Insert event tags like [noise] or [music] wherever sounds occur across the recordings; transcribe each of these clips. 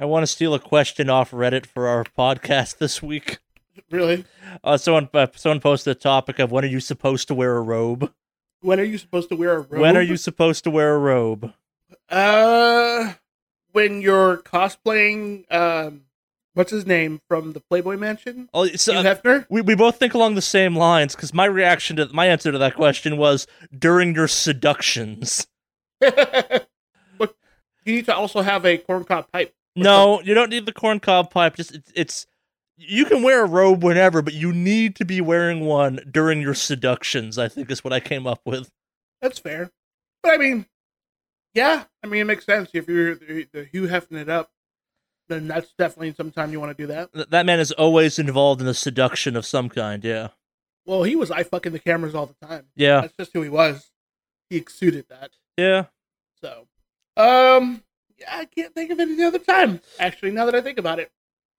I want to steal a question off Reddit for our podcast this week. Really? Uh, someone uh, someone posted a topic of when are you supposed to wear a robe? When are you supposed to wear a robe? When are you supposed to wear a robe? Uh, when you're cosplaying. Um, what's his name from the Playboy Mansion? Oh, so, Hugh Hefner. we we both think along the same lines because my reaction to my answer to that question was during your seductions. [laughs] Look, you need to also have a corncob pipe. No, you don't need the corncob pipe. Just it's, it's you can wear a robe whenever, but you need to be wearing one during your seductions. I think is what I came up with. That's fair. But I mean, yeah, I mean it makes sense if you're the, the Hugh Hefner it up. Then that's definitely sometime you want to do that. Th- That man is always involved in a seduction of some kind. Yeah, Well, he was eye fucking the cameras all the time. yeah, That's just who he was. He exuded that. yeah. So, um, yeah, I can't think of any other time. Actually, now that I think about it,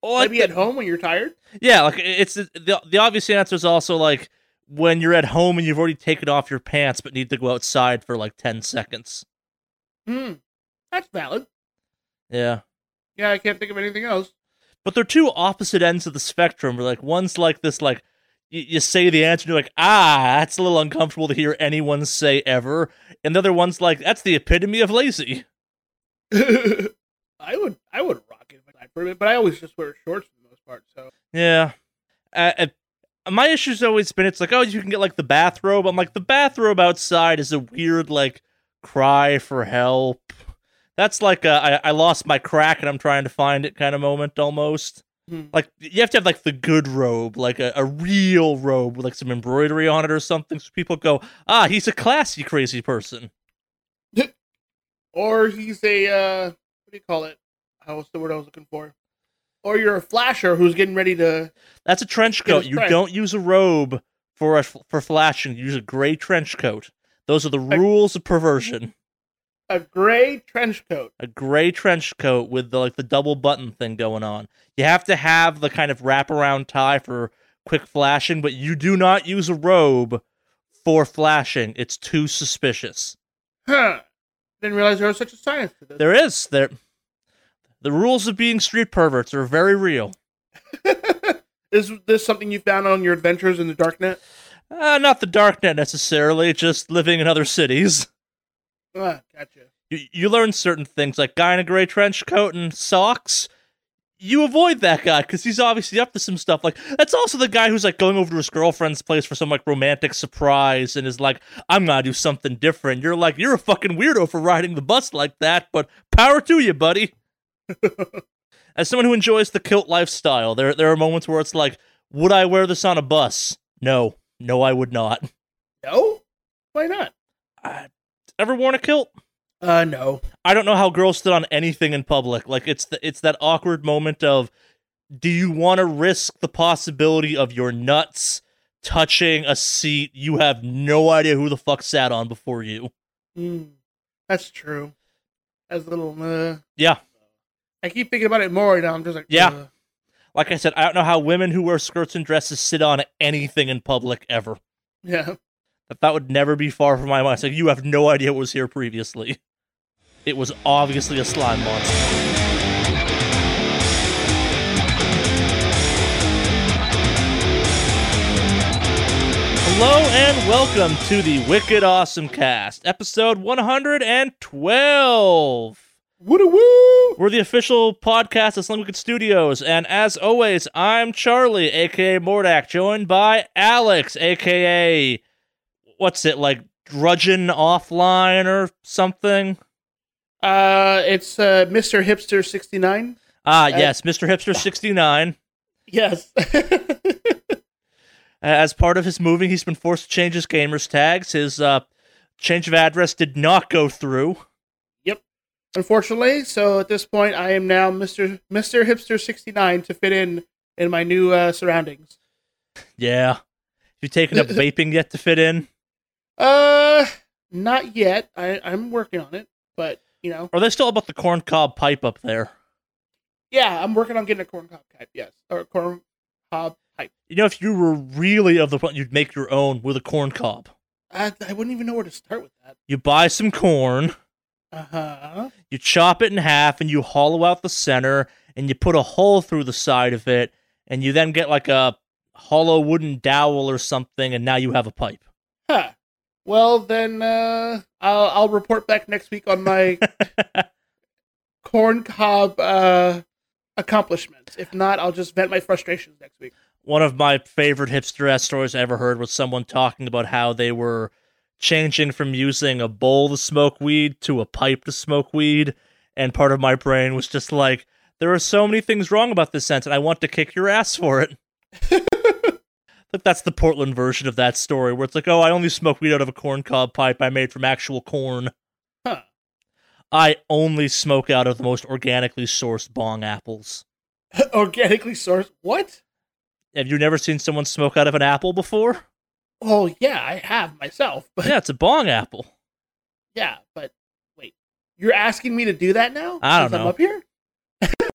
I maybe at home when you're tired. Yeah, like it's the the obvious answer is also like when you're at home and you've already taken off your pants but need to go outside for like 10 seconds. Hmm, that's valid. Yeah. Yeah, I can't think of anything else. But they're two opposite ends of the spectrum. Where like one's like this like you, you say the answer and you're like, "Ah, that's a little uncomfortable to hear anyone say ever." And the other one's like, "That's the epitome of lazy." [laughs] I would, I would rock it if I for a bit, but I always just wear shorts for the most part. So, Yeah. Uh, uh, my issue's always been it's like, "Oh, you can get like the bathrobe." I'm like, "The bathrobe outside is a weird like cry for help." That's like a I, I lost my crack and I'm trying to find it kind of moment almost. hmm. Like you have to have like the good robe, like a, a real robe with like some embroidery on it or something, so people go, ah, he's a classy crazy person. Or he's a uh, what do you call it? How was the word I was looking for? Or you're a flasher who's getting ready to. That's a trench coat. You don't use a robe for a, for flashing. You use a gray trench coat. Those are the rules of perversion. A gray trench coat. A gray trench coat with the like the double button thing going on. You have to have the kind of wraparound tie for quick flashing, but you do not use a robe for flashing. It's too suspicious. Huh. Didn't realize there was such a science to this. There is there. The rules of being street perverts are very real. [laughs] is this something you found on your adventures in the darknet? Uh, not the darknet necessarily, just living in other cities. Ah, gotcha. You, you learn certain things, like guy in a gray trench coat and socks. You avoid that guy because he's obviously up to some stuff. Like that's also the guy who's like going over to his girlfriend's place for some like romantic surprise and is like, "I'm gonna do something different." You're like, "You're a fucking weirdo for riding the bus like that," but power to you, buddy. [laughs] As someone who enjoys the kilt lifestyle, there there are moments where it's like, "Would I wear this on a bus?" No, no, I would not. No? Why not? I, ever worn a kilt? Uh, no. I don't know how girls stood on anything in public. Like it's the, it's that awkward moment of do you want to risk the possibility of your nuts touching a seat you have no idea who the fuck sat on before you? Hmm. That's true. That's a little. Uh, Yeah. I keep thinking about it more now. I'm just like, Yeah. uh, Like I said, I don't know how women who wear skirts and dresses sit on anything in public ever. yeah. That that would never be far from my mind. It's like you have no idea what was here previously. It was obviously a slime monster. Hello and welcome to the Wicked Awesome Cast, episode 112. Woo woo! We're the official podcast of Sling Wicked Studios, and as always, I'm Charlie, aka Mordak, joined by Alex, aka what's it like, drudging offline or something? Uh, it's uh, Mr. Hipster 69. Ah, Uh, yes, Mr. Hipster [laughs] 69. Yes. [laughs] As part of his moving, he's been forced to change his gamer's tags. His uh, change of address did not go through. Yep, unfortunately, so at this point, I am now Mr. Mr. Hipster 69 to fit in in my new uh, surroundings. Yeah. Have you taken up [laughs] vaping yet to fit in? Uh, not yet. I I'm working on it, but you know, are they still about the corncob pipe up there? yeah, I'm working on getting a corn cob pipe. Yes, or corn cob pipe. You know, if you were really of the point, you'd make your own with a corn cob. I, I wouldn't even know where to start with that. You buy some corn, Uh huh. You chop it in half and you hollow out the center and you put a hole through the side of it and you then get like a hollow wooden dowel or something and now you have a pipe. Huh. Well, then uh, I'll I'll report back next week on my [laughs] corn cob uh, accomplishments. If not, I'll just vent my frustrations next week. One of my favorite hipster ass stories I ever heard was someone talking about how they were changing from using a bowl to smoke weed to a pipe to smoke weed. And part of my brain was just like, there are so many things wrong about this sentence, and I want to kick your ass for it. [laughs] Like that's the Portland version of that story, where it's like, oh, I only smoke weed out of a corn cob pipe I made from actual corn. Huh. I only smoke out of the most organically sourced bong apples. [laughs] Organically sourced. What? Have you never seen someone smoke out of an apple before? Oh yeah, I have myself, but Yeah, it's a bong apple. yeah, but wait, you're asking me to do that now? I don't since I'm know. up here. [laughs]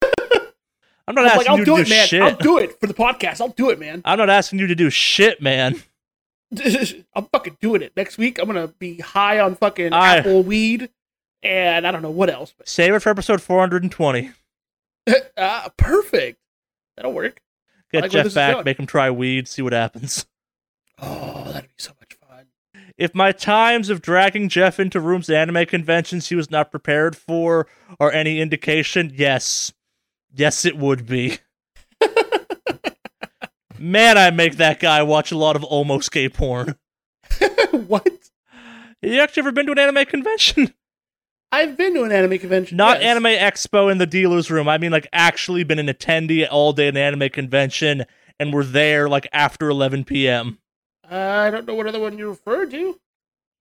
I'm not I'm asking like, I'll you do to it, do man. shit. I'll do it for the podcast. I'll do it, man. I'm not asking you to do shit, man. [laughs] I'm fucking doing it next week. I'm gonna be high on fucking I- apple weed, and I don't know what else. Save it for episode 420. But [laughs] uh, perfect. That'll work. Get like Jeff back, make him try weed, see what happens. Oh, that'd be so much fun. If my times of dragging Jeff into rooms at anime conventions he was not prepared for are any indication, yes. Yes, it would be. [laughs] Man, I make that guy watch a lot of almost gay porn. [laughs] what? You actually ever been to an anime convention? I've been to an anime convention. Not yes. Anime Expo in the dealer's room. I mean, like, actually been an attendee all day at an anime convention and were there, like, after 11 p.m. I don't know what other one you referred to.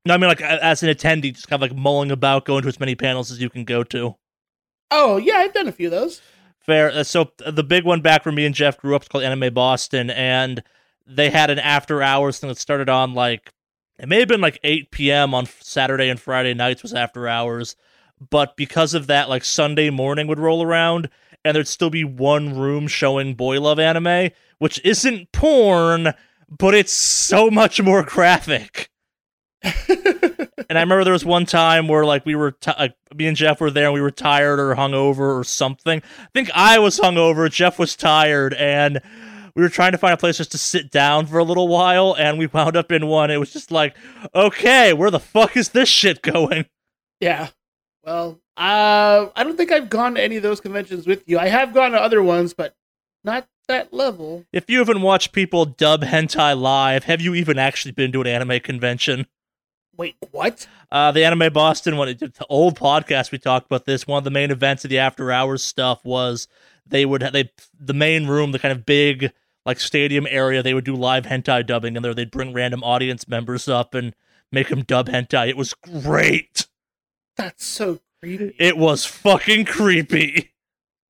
No, I mean, like, as an attendee, just kind of like mulling about, going to as many panels as you can go to. Oh yeah, I've done a few of those. Fair. Uh, So the big one back where me and Jeff grew up is called Anime Boston, and they had an after hours thing that started on like it may have been like 8 p.m. on Saturday and Friday nights was after hours, but because of that, like Sunday morning would roll around, and there'd still be one room showing boy love anime, which isn't porn, but it's so much more graphic. And I remember there was one time where like we were, t- like, me and Jeff were there, and we were tired or hungover or something. I think I was hungover, Jeff was tired, and we were trying to find a place just to sit down for a little while, and we wound up in one. It was just like, okay, where the fuck is this shit going? yeah. Well, uh, I don't think I've gone to any of those conventions with you. I have gone to other ones, but not that level. If you haven't watched people dub hentai live, have you even actually been to an anime convention? Wait, what? Uh, the Anime Boston one, the old podcast we talked about this. One of the main events of the after hours stuff was they would they the main room, the kind of big like stadium area. They would do live hentai dubbing, and there they'd bring random audience members up and make them dub hentai. It was great. That's so creepy. It was fucking creepy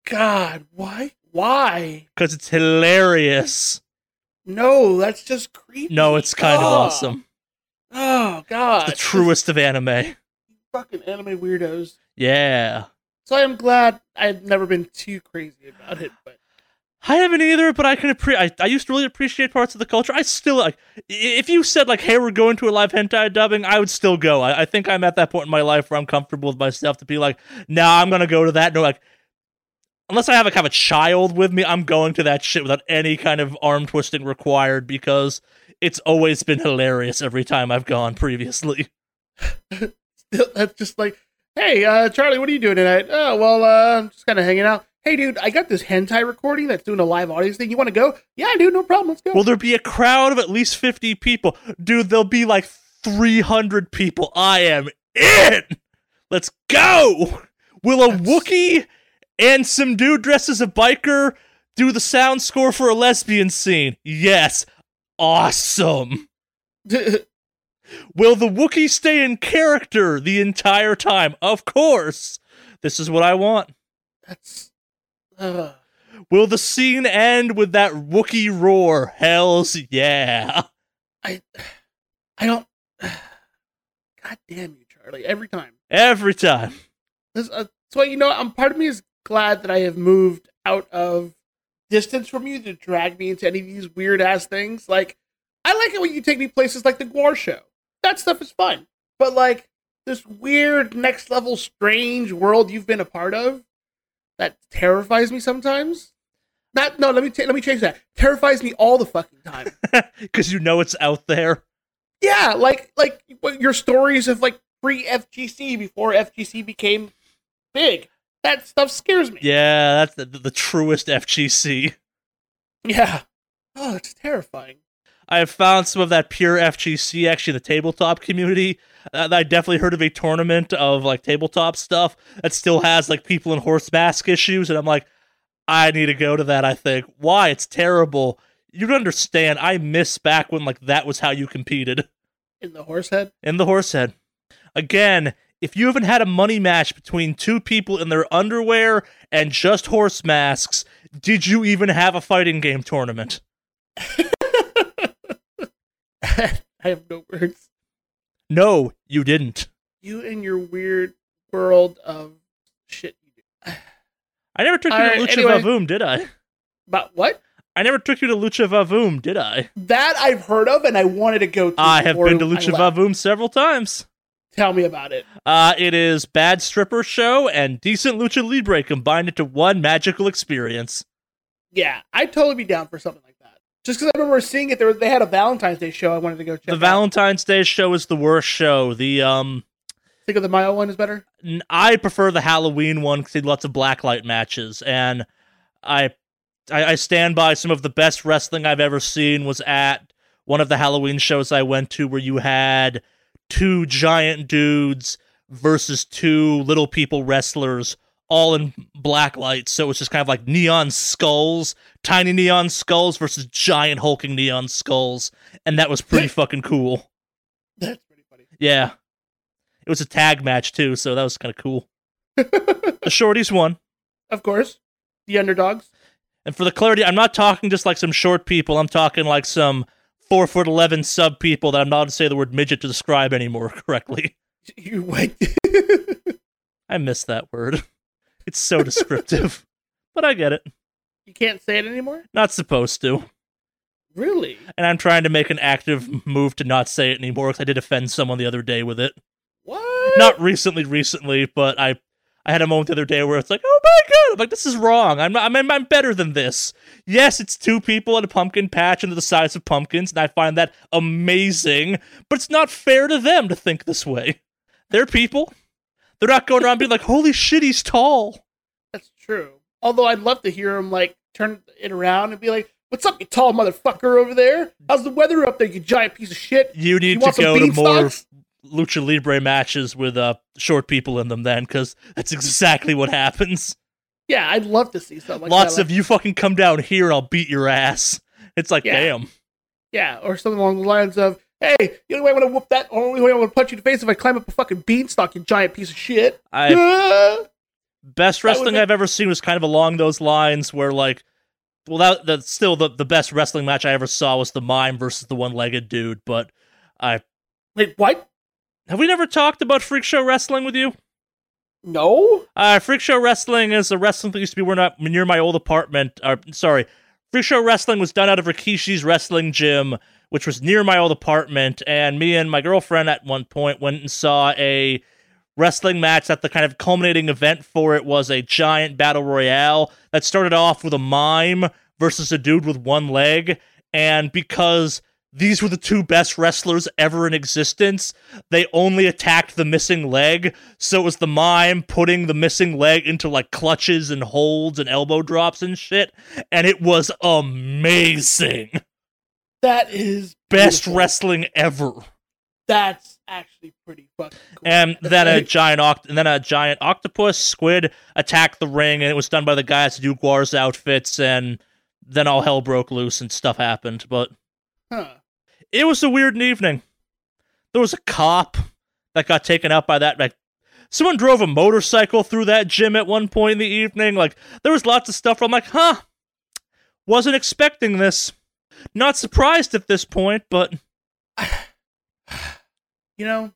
God, why? Why? because it's hilarious. No, that's just creepy. No, it's kind of Oh. awesome. Oh God, The truest of anime. fucking anime weirdos. Yeah. So I'm glad I've never been too crazy about it, but I haven't either, but I can appreciate. I, I used to really appreciate parts of the culture. I still like. If you said like, "Hey, we're going to a live hentai dubbing," I would still go. I, I think I'm at that point in my life where I'm comfortable with myself to be like, "Nah, I'm gonna go to that." No, like, unless I have like have a child with me, I'm going to that shit without any kind of arm twisting required because it's always been hilarious every time I've gone previously. [laughs] that's just like, hey, uh, Charlie, what are you doing tonight? Oh, well, uh, I'm just kind of hanging out. Hey, dude, I got this hentai recording that's doing a live audience thing. You want to go? Yeah, dude, no problem. Let's go. Will there be a crowd of at least 50 people? Dude, there'll be like 300 people. I am in. Let's go. Will a That's- Wookiee and some dude dressed as a biker do the sound score for a lesbian scene? Yes. Awesome. Will the Wookiee stay in character the entire time? Of course. This is what I want. that's. Uh, Will the scene end with that Wookiee roar? Hells yeah. I, I don't. [sighs] God damn you, Charlie! Every time. Every time. This, uh, so you know, I'm part of me is glad that I have moved out of distance from you to drag me into any of these weird ass things. Like, I like it when you take me places like the Gwar show. That stuff is fun. But like this weird next level strange world you've been a part of that terrifies me sometimes. Not no, let me ta- let me change that. Terrifies me all the fucking time. [laughs] Because you know it's out there. yeah, like like your stories of like pre FGC before FGC became big. That stuff scares me. Yeah, that's the, the truest FGC. Yeah. Oh, it's terrifying. I have found some of that pure FGC actually in the tabletop community. Uh, I definitely heard of a tournament of like tabletop stuff that still has like people in horse mask issues, and I'm like, I need to go to that. I think why it's terrible. You don't understand. I miss back when like that was how you competed In the horse head. in the horse head. Again, if you haven't had a money match between two people in their underwear and just horse masks, did you even have a fighting game tournament? [laughs] I have no words. No, you didn't. You and your weird world of shit you do. I never took you Alright, to Lucha anyway. Vavoom, did I? But what? I never took you to Lucha Vavoom, did I? That I've heard of and I wanted to go to. I have been to I Lucha. Vavoom several times. Tell me about it. Uh, it is bad stripper show and decent lucha libre combined into one magical experience. Yeah, I'd totally be down for something like that. Just because I remember seeing it, there they had a Valentine's Day show. I wanted to go check. the out. Valentine's Day show is the worst show. The um, Think of the Mayo one is better. I prefer the Halloween one because they had lots of blacklight matches, and I, I I stand by some of the best wrestling I've ever seen was at one of the Halloween shows I went to where you had two giant dudes versus two little people wrestlers all in black lights. So it was just kind of like neon skulls tiny neon skulls versus giant hulking neon skulls. And that was pretty fucking cool. That's pretty funny. yeah. It was a tag match too so that was kind of cool. The shorties won. [laughs] Of course, the underdogs. and for the clarity i'm not talking just like some short people. I'm talking like some four foot eleven sub people that i'm not to say the word midget to describe anymore [laughs] correctly You wait. [laughs] I miss that word. [laughs] It's so descriptive. but I get it. you can't say it anymore. Not supposed to. Really? And I'm trying to make an active move to not say it anymore because I did offend someone the other day with it. What? Not recently, recently, but I I had a moment the other day where it's like, oh my god, I'm like this is wrong. I'm I'm I'm better than this. Yes, it's two people at a pumpkin patch and they're the size of pumpkins, and I find that amazing. But it's not fair to them to think this way. They're people. They're not going around being like, holy shit, he's tall. That's true. Although I'd love to hear him like turn it around and be like, "What's up, you tall motherfucker over there? How's the weather up there, you giant piece of shit? You You need want to go to more beanstalks?" Lucha libre matches with uh short people in them then because that's exactly what happens Yeah, I'd love to see something like lots that. of you fucking come down here i'll beat your ass it's like Yeah. damn yeah, or something along the lines of, "Hey, the only way I'm gonna whoop that, only way I'm gonna punch you in the face if I climb up a fucking beanstalk, you giant piece of shit." i [laughs] best wrestling i've ever seen was kind of along those lines where like well that that's still the, the best wrestling match i ever saw was the mime versus the one-legged dude but i Wait, what? Have we never talked about freak show wrestling with you No. Uh, Freak Show Wrestling is a wrestling that used to be where not, near my old apartment. Uh, sorry, Freak Show Wrestling was done out of Rikishi's wrestling gym, which was near my old apartment. And me and my girlfriend at one point went and saw a wrestling match that the kind of culminating event for it was a giant battle royale that started off with a mime versus a dude with one leg. And because these were the two best wrestlers ever in existence, they only attacked the missing leg. So it was the mime putting the missing leg into like clutches and holds and elbow drops and shit. And it was amazing. That is Best beautiful. wrestling ever. That's actually pretty fucking cool. And then a [laughs] giant oct- and then a giant octopus squid attacked the ring, and it was done by the guys who do Gwar's outfits, and then all hell broke loose and stuff happened. But Huh. It was a weird evening. There was a cop that got taken out by that. Like, someone drove a motorcycle through that gym at one point in the evening. Like, there was lots of stuff I'm like, huh, wasn't expecting this. Not surprised at this point, but [sighs] You know,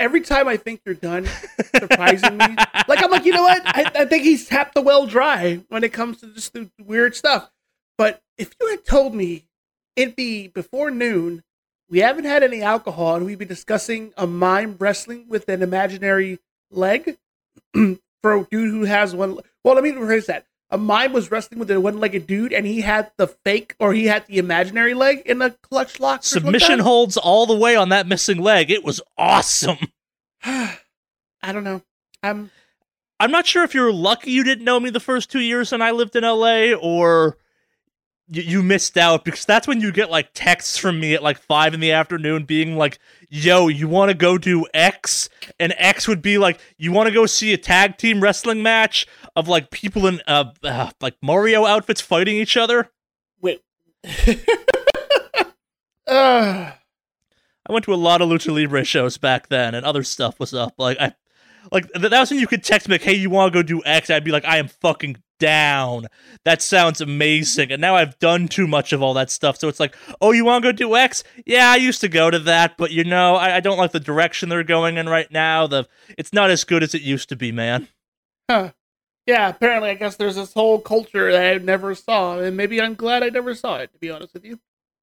every time I think you're done surprising me, like I'm like, you know what? I, I think he's tapped the well dry when it comes to just the weird stuff. But if you had told me it'd be before noon, we haven't had any alcohol, and we'd be discussing a mime wrestling with an imaginary leg [clears throat] for a dude who has one. Well, let me rephrase that. A mime was wrestling with a one-legged dude, and he had the fake or he had the imaginary leg in a clutch lock. something like Submission holds all the way on that missing leg. It was awesome. [sighs] I don't know. I'm I'm not sure if you're lucky you didn't know me the first two years when I lived in LA or you, you missed out because that's when you get like texts from me at like five in the afternoon being like, yo, you want to go do X? And X would be like, you want to go see a tag team wrestling match of like people in uh, uh like Mario outfits fighting each other? wait. uh, [laughs] [sighs] I went to a lot of lucha libre shows back then, and other stuff was up. Like I, like that was when you could text me like, "Hey, you want to go do X?" I'd be like, "I am fucking down." That sounds amazing. And now I've done too much of all that stuff, so it's like, "Oh, you want to go do X?" Yeah, I used to go to that, but you know, I, I don't like the direction they're going in right now. The it's not as good as it used to be, man. huh. Yeah, apparently, I guess there's this whole culture that I never saw, and maybe I'm glad I never saw it. To be honest with you,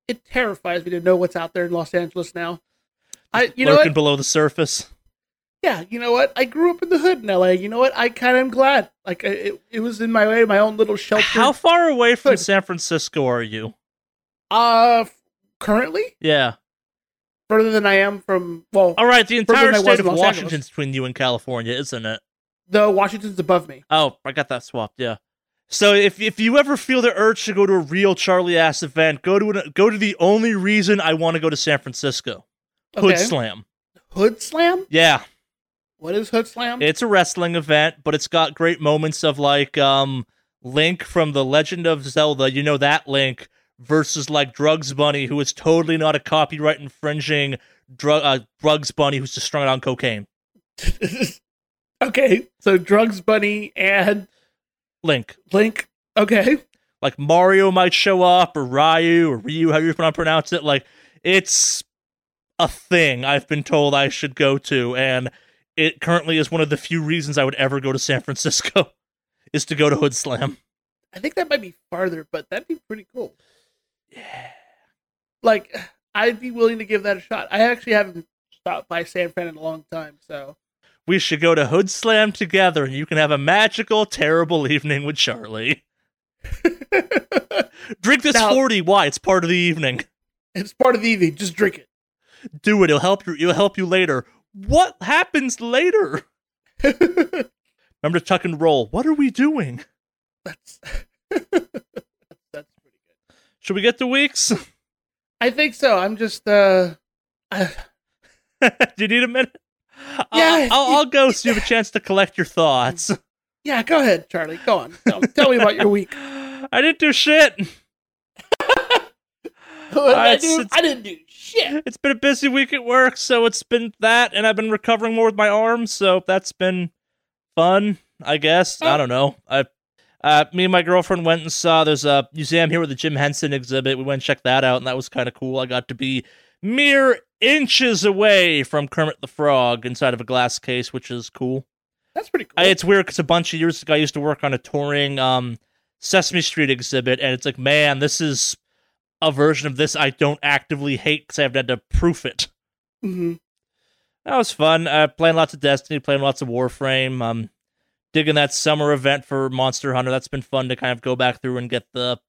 it terrifies me to know what's out there in Los Angeles now. I, you know Lurking below the surface. Yeah, you know what? I grew up in the hood in LA. You know what? I kind of am glad. Like I- it, it was in my way, my own little shelter. How far away from Good. San Francisco are you? Uh, currently Yeah. further than I am from. Well, All right, the entire state of Washington's between you and California, isn't it? the Washington's above me. Oh, I got that swapped. Yeah. So if if you ever feel the urge to go to a real Charlie ass event, go to an, go to the only reason I want to go to San Francisco, Hood Okay. Slam. Hood Slam. Yeah, What is Hood Slam? it's a wrestling event, but it's got great moments of like um Link from the Legend of Zelda. You know that Link versus like Drugs Bunny, who is totally not a copyright infringing drug uh, Drugs Bunny who's just strung out on cocaine. [laughs] okay, so Drugs Bunny and Link. Link. Okay, like Mario might show up or Ryu or Ryu, however you want to pronounce it. Like it's a thing I've been told I should go to, and it currently is one of the few reasons I would ever go to San Francisco [laughs] is to go to Hood Slam. I think that might be farther, but that'd be pretty cool. Yeah. Like, I'd be willing to give that a shot. I actually haven't stopped by San Fran in a long time, so We should go to Hood Slam together, and you can have a magical, terrible evening with Charlie. [laughs] Drink this Now- forty. Why? It's part of the evening. it's part of the evening. Just drink it. Do it. It'll help you. It'll help you later. What happens later? Remember to tuck and roll. What are we doing? that's [laughs] that's pretty good. Should we get to weeks? I think so. I'm just uh, [laughs] Do you need a minute? Yeah, I'll, I'll, I'll go so you have a chance to collect your thoughts. yeah. Go ahead, Charlie. Go on. Tell, tell me about your week. [laughs] I didn't do shit. [laughs] What did I, do? I didn't do shit. It's been a busy week at work, so it's been that, and I've been recovering more with my arms, so that's been fun, I guess. I Oh. don't know. I, uh, me and my girlfriend went and saw there's a museum here with the Jim Henson exhibit. We went and checked that out, and that was kind of cool. I got to be mere inches away from Kermit the Frog inside of a glass case, which is cool. That's pretty cool. I, it's weird because a bunch of years ago I used to work on a touring um, Sesame Street exhibit, and it's like, man, this is a version of this I don't actively hate because I haven't had to proof it. hmm That was fun. Uh, playing lots of Destiny, playing lots of Warframe. Um, digging that summer event for Monster Hunter. That's been fun to kind of go back through and get the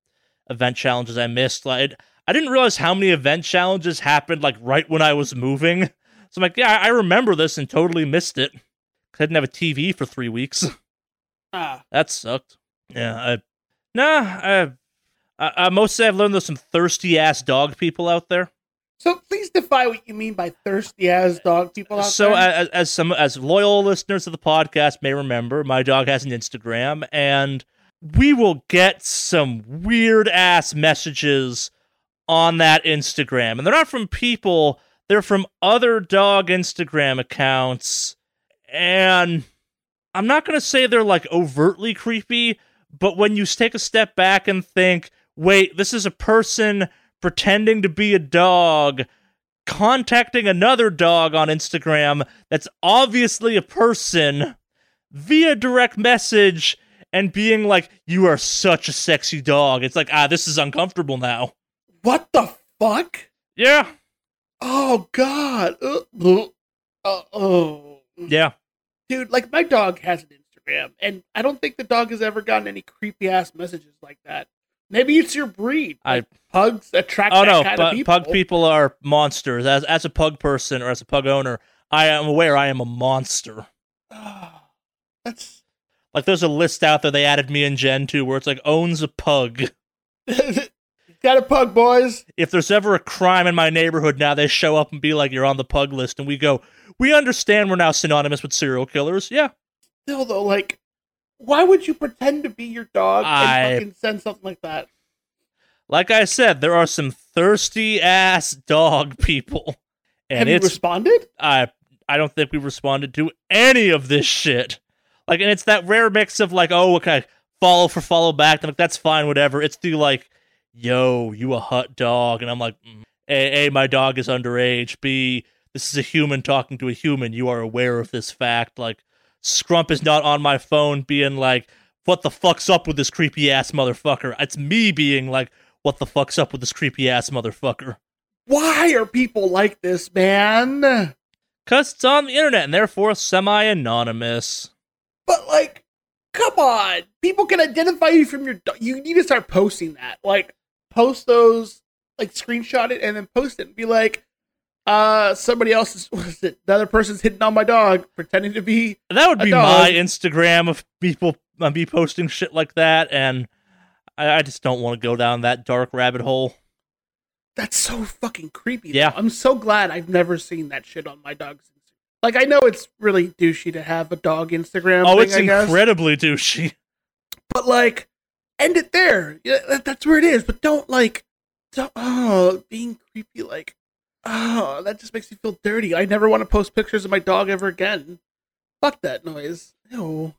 event challenges I missed. Like, I didn't realize how many event challenges happened like right when I was moving. So I'm like, yeah, I remember this and totally missed it. I didn't have a TV for three weeks. Ah, That sucked. Yeah, I nah. I, I, mostly I've learned there's some thirsty ass dog people out there. so please define what you mean by thirsty ass dog people out So there. as, as some as loyal listeners of the podcast may remember, my dog has an Instagram, and we will get some weird ass messages on that Instagram, and they're not from people; they're from other dog Instagram accounts, and I'm not gonna say they're like overtly creepy, but when you take a step back and think, wait, this is a person pretending to be a dog contacting another dog on Instagram that's obviously a person via direct message and being like, You are such a sexy dog. It's like, ah, this is uncomfortable now. what the fuck? Yeah. Oh God. Uh, uh, oh. Yeah. Dude, like my dog has an Instagram, and I don't think the dog has ever gotten any creepy ass messages like that. Maybe it's your breed. I- Like, pugs attract Oh that no, kind of people. pug people are monsters. As as a pug person or as a pug owner, I am aware I am a monster. [sighs] That's Like there's a list out there they added me and Jen to where it's like owns a pug. [laughs] [laughs] got a pug, boys. If there's ever a crime in my neighborhood now, they show up and be like, "You're on the pug list," and we go, "We understand we're now synonymous with serial killers." Yeah, Still though, like, why would you pretend to be your dog I- and fucking send something like that? like I said, there are some thirsty ass dog people, and Have you responded? I I don't think we responded to any of this shit. Like, and it's that rare mix of like, oh, okay, follow for follow back. I'm like, that's fine, whatever. It's the like, yo, you a hot dog, and I'm like, mm. a, a, my dog is underage. B, this is a human talking to a human. You are aware of this fact. Like, Scrump is not on my phone being like, what the fuck's up with this creepy ass motherfucker? It's me being like, what the fuck's up with this creepy ass motherfucker? Why are people like this, man? Because it's on the internet and therefore semi anonymous. But like, come on, people can identify you from your. You need to start posting that. Like, post those, like, screenshot it and then post it and be like, uh, somebody else is. [laughs] What is it? The other person's hitting on my dog, pretending to be. That would be dog. my Instagram of people uh, me posting shit like that, and I, I just don't want to go down that dark rabbit hole. That's so fucking creepy. though. Yeah. I'm so glad I've never seen that shit on my dog's. Instagram. Like, I know it's really douchey to have a dog Instagram. oh, thing, it's I guess. incredibly douchey. but like end it there yeah, that, that's where it is but don't like don't, oh being creepy like oh that just makes me feel dirty i never want to post pictures of my dog ever again fuck that noise Ew.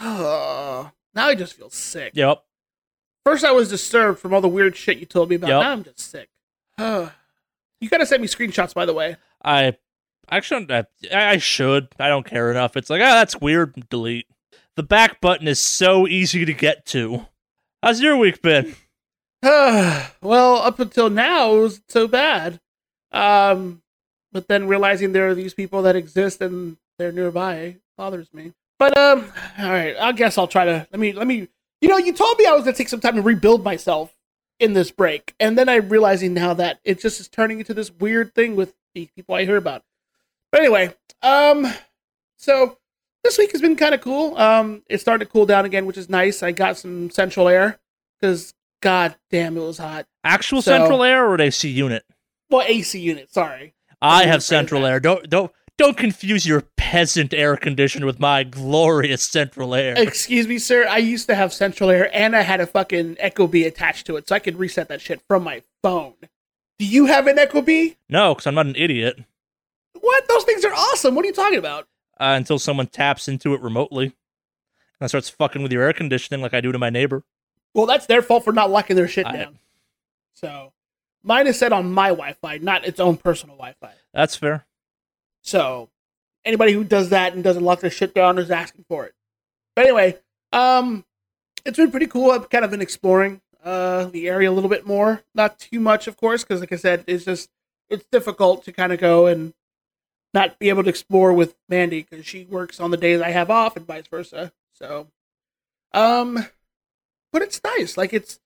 oh now i just feel sick Yep. first i was disturbed from all the weird shit you told me about Yep. now i'm just sick you gotta send me screenshots by the way I actually I, I should. I don't care enough. It's like, ah, that's weird. Delete. The back button is so easy to get to. How's your week been? [sighs] well, up until now, it was so bad. Um, but then realizing there are these people that exist and they're nearby bothers me. But um, all right, I guess I'll try to let me let me. You know, you told me I was gonna take some time to rebuild myself in this break, and then I'm realizing now that it just is turning into this weird thing with the people I hear about. But anyway, um, so this week has been kind of cool. Um, it's starting to cool down again, which is nice. I got some central air because God damn, it was hot. Actual So- central air or an AC unit? Well, AC unit. Sorry. I have central air. Don't don't don't confuse your peasant air conditioner with my glorious central air. Excuse me, sir. I used to have central air, and I had a fucking ecobee attached to it, so I could reset that shit from my phone. Do you have an ecobee? No, because I'm not an idiot. What? Those things are awesome. What are you talking about? Uh, until someone taps into it remotely and starts fucking with your air conditioning like I do to my neighbor. Well, that's their fault for not locking their shit I- down. So, mine is set on my Wi-Fi, not its own personal Wi-Fi. That's fair. So anybody who does that and doesn't lock their shit down is asking for it. But anyway, um, it's been pretty cool. I've kind of been exploring uh the area a little bit more. Not too much, of course, because like I said, it's just it's difficult to kind of go and not be able to explore with Mandy because she works on the days I have off and vice versa. So, um, but it's nice. Like it's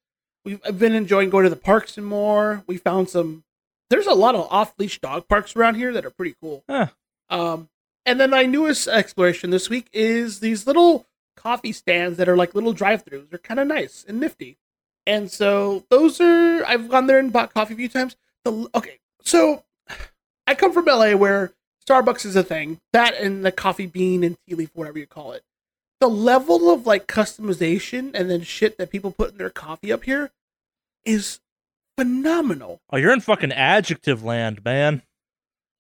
we've I've been enjoying going to the parks and more. We found some. There's a lot of off leash dog parks around here that are pretty cool. Huh. Um, and then my newest exploration this week is these little coffee stands that are like little drive-throughs. They're kind of nice and nifty. And so those are I've gone there and bought coffee a few times. The okay, so I come from LA where Starbucks is a thing. That and the coffee bean and tea leaf, whatever you call it. The level of like customization and then shit that people put in their coffee up here is phenomenal. Oh, you're in fucking adjective land, man.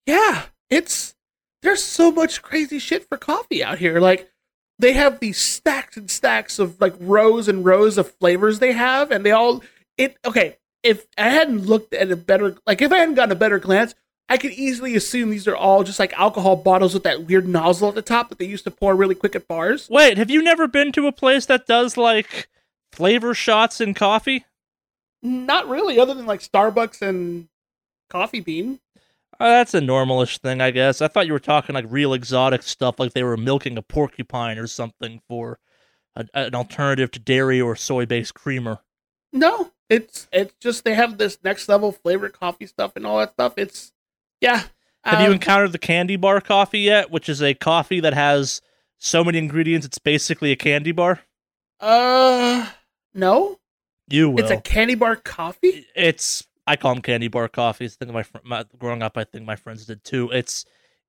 Yeah, it's there's so much crazy shit for coffee out here. Like they have these stacks and stacks of like rows and rows of flavors they have, and they all it okay. If I hadn't looked at a better like if I hadn't gotten a better glance, I could easily assume these are all just like alcohol bottles with that weird nozzle at the top that they used to pour really quick at bars. Wait, have you never been to a place that does like flavor shots in coffee? Not really, other than like Starbucks and Coffee Bean. Uh, Oh, that's a normalish thing, I guess. I thought you were talking like real exotic stuff, like they were milking a porcupine or something for a, an alternative to dairy or soy-based creamer. No, it's it's just they have this next level flavored coffee stuff and all that stuff. It's yeah. Have you um, encountered the candy bar coffee yet? Which is a coffee that has so many ingredients, it's basically a candy bar. Uh, no. You will. It's a candy bar coffee. it's I call them candy bar coffees. I think my, fr- my growing up, I think my friends did too. It's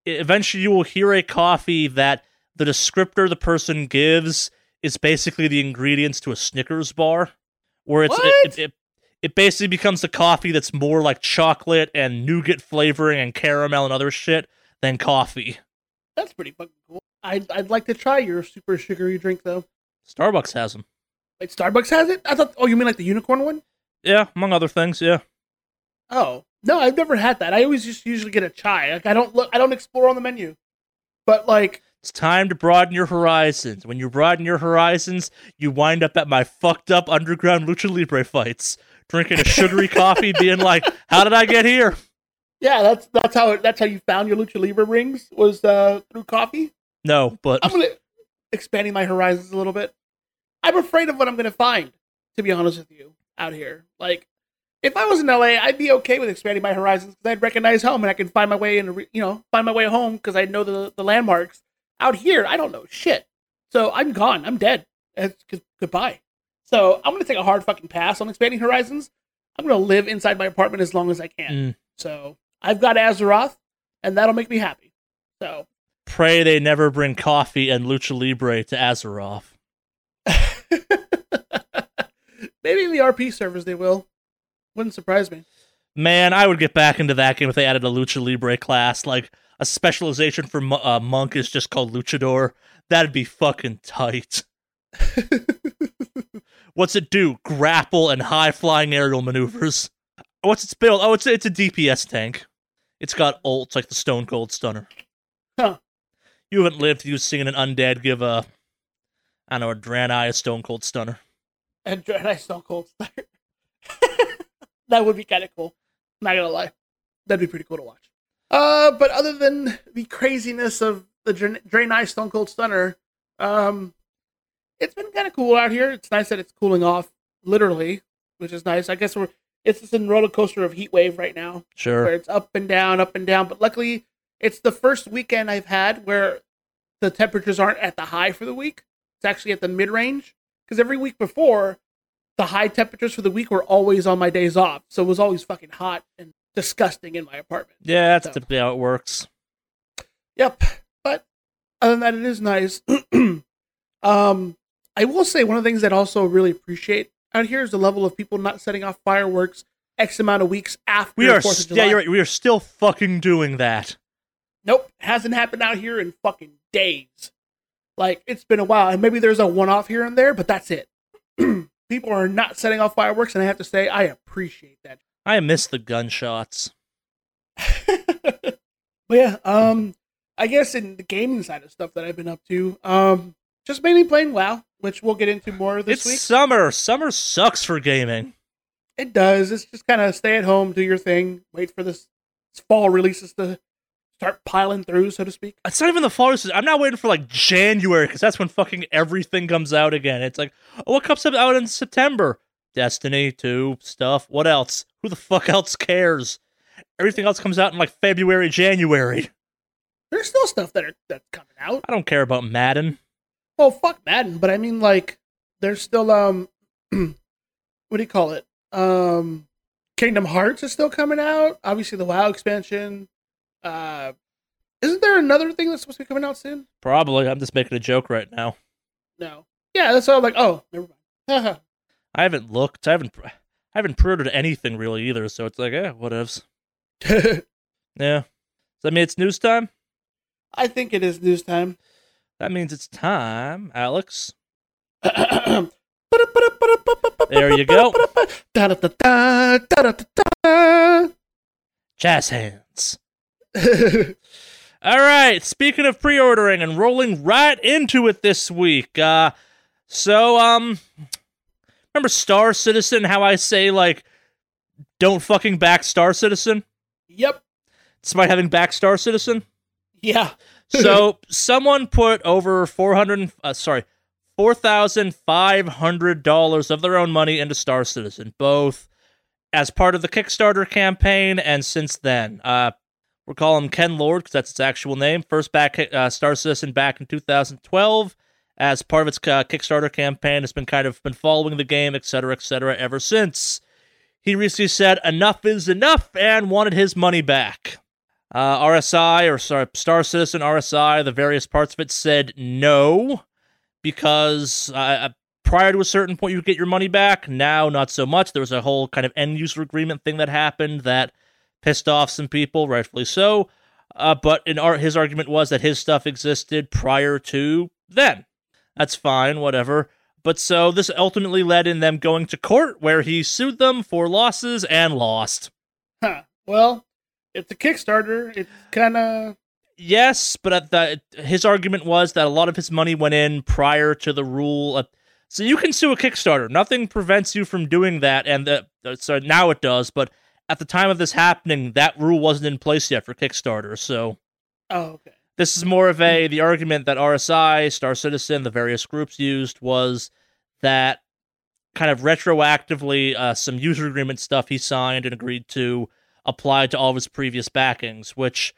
eventually you will hear a coffee that the descriptor the person gives is basically the ingredients to a Snickers bar, where it's What? it, it, it basically becomes a coffee that's more like chocolate and nougat flavoring and caramel and other shit than coffee. That's pretty fucking cool. I'd I'd like to try your super sugary drink though. Starbucks has them. Like Starbucks has it. I thought. Oh, you mean like the unicorn one? Yeah, among other things. Yeah. Oh no, I've never had that. I always just usually get a chai. Like I don't look. I don't explore on the menu. But like, It's time to broaden your horizons. When you broaden your horizons, you wind up at my fucked up underground lucha libre fights, drinking a sugary coffee, being like, "How did I get here?" yeah, that's that's how it, that's how you found your lucha libre rings was uh, through coffee. No, but I'm gonna expanding my horizons a little bit. I'm afraid of what I'm gonna find. To be honest with you, out here, like if I was in LA, I'd be okay with expanding my horizons because I'd recognize home and I can find my way in. You know, find my way home because I know the the landmarks. Out here, I don't know shit. So I'm gone. I'm dead. It's, good- goodbye. So I'm gonna take a hard fucking pass on expanding horizons. I'm gonna live inside my apartment as long as I can. Mm. So I've got Azeroth, and that'll make me happy. So pray they never bring coffee and lucha libre to Azeroth. [laughs] Maybe in the RP servers they will. Wouldn't surprise me. Man, I would get back into that game if they added a lucha libre class, like a specialization for uh, monk is just called luchador. That'd be fucking tight. [laughs] What's it do? Grapple and high flying aerial maneuvers. What's its build? Oh, it's it's a DPS tank. It's got ults like the Stone Cold Stunner. Huh. You haven't lived you've seen an undead give a, I don't know, a Draenei a Stone Cold Stunner. and Draenei Stone Cold Stunner. [laughs] that would be kind of cool. Not gonna lie, that'd be pretty cool to watch. Uh, but other than the craziness of the Dra- Draenei Stone Cold Stunner, um, it's been kind of cool out here. It's nice that it's cooling off, literally, which is nice. I guess we're it's just in roller coaster of heat wave right now. Sure. Where Sure. it's up and down, up and down. But luckily, it's the first weekend I've had where the temperatures aren't at the high for the week. It's actually at the mid range. Because every week before, the high temperatures for the week were always on my days off. So it was always fucking hot and disgusting in my apartment. Yeah, that's So- typically how it works. Yep. But other than that, it is nice. [clears throat] um, I will say one of the things that I also really appreciate out here is the level of people not setting off fireworks X amount of weeks after We are, 4th of st- yeah, you're right. We are still fucking doing that. Nope, hasn't happened out here in fucking days. Like it's been a while, and maybe there's a one-off here and there, but that's it. [clears throat] People are not setting off fireworks, and I have to say I appreciate that. I miss the gunshots. [laughs] but yeah, um, I guess in the gaming side of stuff that I've been up to, um, just mainly playing WoW, which we'll get into more this it's week. summer. Summer sucks for gaming. It does. It's just kind of stay at home, do your thing, wait for this fall releases to start piling through, so to speak. It's not even the fall. season. I'm not waiting for like January because that's when fucking everything comes out again. It's like, oh, what comes out in September? Destiny 2 stuff. What else? Who the fuck else cares? Everything else comes out in like February, January. There's still stuff that are that's coming out. I don't care about Madden. Well, fuck Madden, but I mean, like, there's still um, [clears throat] what do you call it? Um, Kingdom Hearts is still coming out. Obviously, the WoW expansion. Uh, isn't there another thing that's supposed to be coming out soon? Probably. I'm just making a joke right now. No. Yeah, that's all. I'm like, oh, never mind. [laughs] I haven't looked. I haven't. I haven't pre-ordered anything really either. So it's like, eh, whatevs. [laughs] Yeah. Does that mean it's news time? I think it is news time. That means it's time, Alex. there you go. Jazz hands. All right. Speaking of pre-ordering and rolling right into it this week. Uh, so um, remember Star Citizen? How I say like, don't fucking back Star Citizen. yep. despite having back Star Citizen. Yeah. So [laughs] someone put over four hundred, uh, sorry, four thousand five hundred dollars of their own money into Star Citizen, both as part of the Kickstarter campaign and since then. Uh, we're calling him Ken Lord because that's its actual name. First back uh, Star Citizen back in 2012 as part of its uh, Kickstarter campaign. It's been kind of been following the game, etc., etc., ever since. He recently said enough is enough and wanted his money back. Uh, RSI, or sorry, Star Citizen RSI, the various parts of it said no, because uh, prior to a certain point you get your money back. Now, not so much. There was a whole kind of end user agreement thing that happened that pissed off some people, rightfully so. Uh, but in our, his argument was that his stuff existed prior to then. That's fine, whatever. But so this ultimately led in them going to court where he sued them for losses and lost. Huh. Well, it's a Kickstarter. It's kind of Yes, but at the, his argument was that a lot of his money went in prior to the rule. Of, so you can sue a Kickstarter. Nothing prevents you from doing that, and the, so now it does. But at the time of this happening, that rule wasn't in place yet for Kickstarter. So oh okay. this is more of a the argument that RSI, Star Citizen, the various groups used was that kind of retroactively uh, some user agreement stuff he signed and agreed to applied to all of his previous backings, which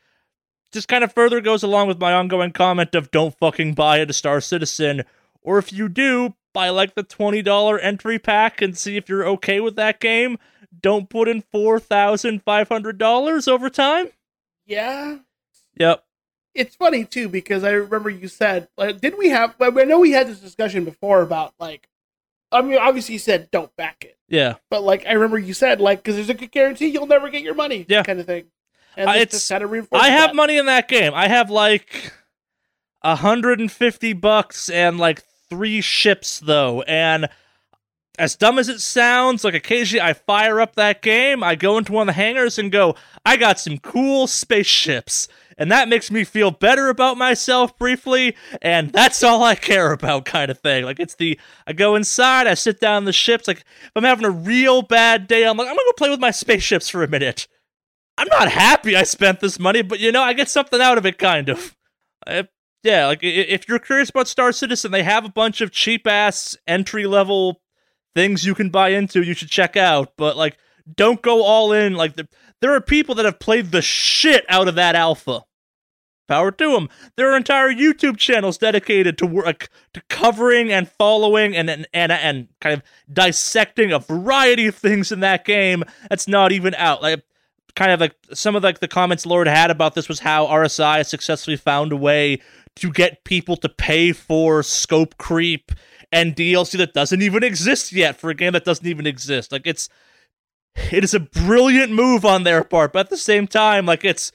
just kind of further goes along with my ongoing comment of don't fucking buy it a Star Citizen, or if you do, buy like the $20 entry pack and see if you're okay with that game. Don't put in $4,500 over time. Yeah. Yep. It's funny too because I remember you said, like, did we have? I know we had this discussion before about like, I mean, obviously you said don't back it, Yeah. but like I remember you said like because there's a good guarantee you'll never get your money, Yeah. kind of thing. And Uh, it's- kind of reinforces I have that. money in that game. I have like 150 bucks and like three ships though. And as dumb as it sounds, like occasionally I fire up that game, I go into one of the hangars and go, I got some cool spaceships. And that makes me feel better about myself briefly, and that's all I care about, kind of thing. Like it's the I go inside, I sit down in the ships. Like if I'm having a real bad day, I'm like, I'm gonna go play with my spaceships for a minute. I'm not happy I spent this money, but you know, I get something out of it, kind of. I- yeah, like if you're curious about Star Citizen, they have a bunch of cheap ass entry level things you can buy into. You should check out, but like, don't go all in. Like, the, there are people that have played the shit out of that alpha. Power to them. There are entire YouTube channels dedicated to work to covering and following and and and, and kind of dissecting a variety of things in that game that's not even out. Like kind of like some of like the comments Lord had about this was how RSI successfully found a way to get people to pay for scope creep and DLC that doesn't even exist yet for a game that doesn't even exist. Like it's it is a brilliant move on their part, but at the same time, like it's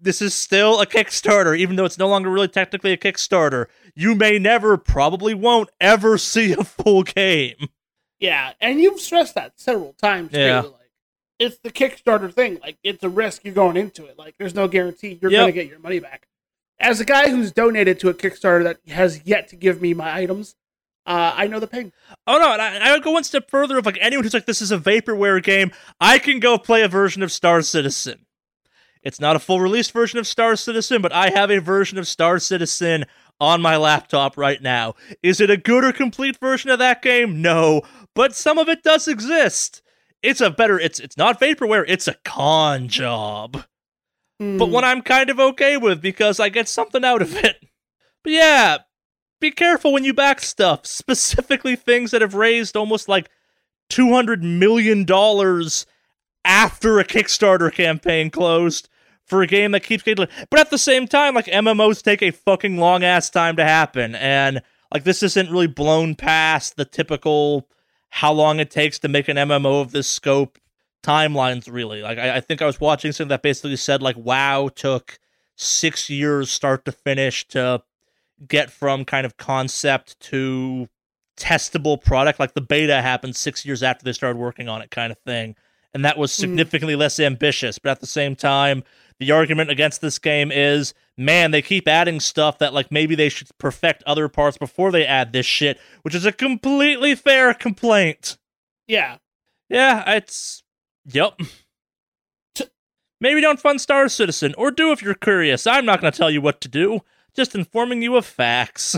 this is still a Kickstarter, even though it's no longer really technically a Kickstarter. You may never, probably won't ever see a full game. Yeah, and you've stressed that several times. Yeah. Too. Like, it's the Kickstarter thing. Like, it's a risk you're going into it. Like, there's no guarantee you're Yep. going to get your money back. As a guy who's donated to a Kickstarter that has yet to give me my items, uh, I know the pain. Oh no, and I, I would go one step further If like anyone who's like, this is a vaporware game, I can go play a version of Star Citizen. It's not a full release version of Star Citizen, but I have a version of Star Citizen on my laptop right now. Is it a good or complete version of that game? No, but some of it does exist. It's a better it's it's not vaporware, it's a con job. But Hmm. one I'm kind of okay with because I get something out of it. But yeah, be careful when you back stuff, specifically things that have raised almost like $200 million after a Kickstarter campaign closed for a game that keeps getting. But at the same time, like MMOs take a fucking long ass time to happen. And like this isn't really blown past the typical how long it takes to make an MMO of this scope timelines, really. Like I, I think I was watching something that basically said like WoW took six years start to finish to get from kind of concept to testable product. Like the beta happened six years after they started working on it, kind of thing. And that was Mm. significantly less ambitious. But at the same time, the argument against this game is man, they keep adding stuff that like maybe they should perfect other parts before they add this shit, which is a completely fair complaint. yeah. Yeah, it's. Yep. Maybe don't fund Star Citizen, or do if you're curious. I'm not going to tell you what to do, just informing you of facts.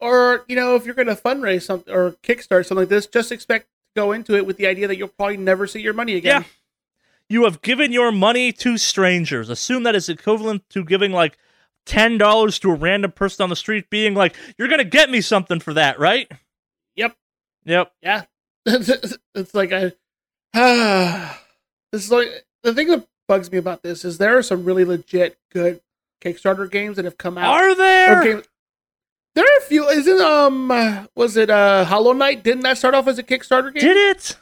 Or, you know, if you're going to fundraise something or kickstart something like this, just expect to go into it with the idea that you'll probably never see your money again. Yeah. You have given your money to strangers. Assume that is equivalent to giving like $10 to a random person on the street, being like, you're going to get me something for that, right? Yep. Yep. Yeah. [laughs] it's like I. Ah, [sighs] this is like the thing that bugs me about this is there are some really legit good Kickstarter games that have come out. Are there? games- there are a few. Isn't um was it uh Hollow Knight? Didn't that start off as a Kickstarter game? Did it?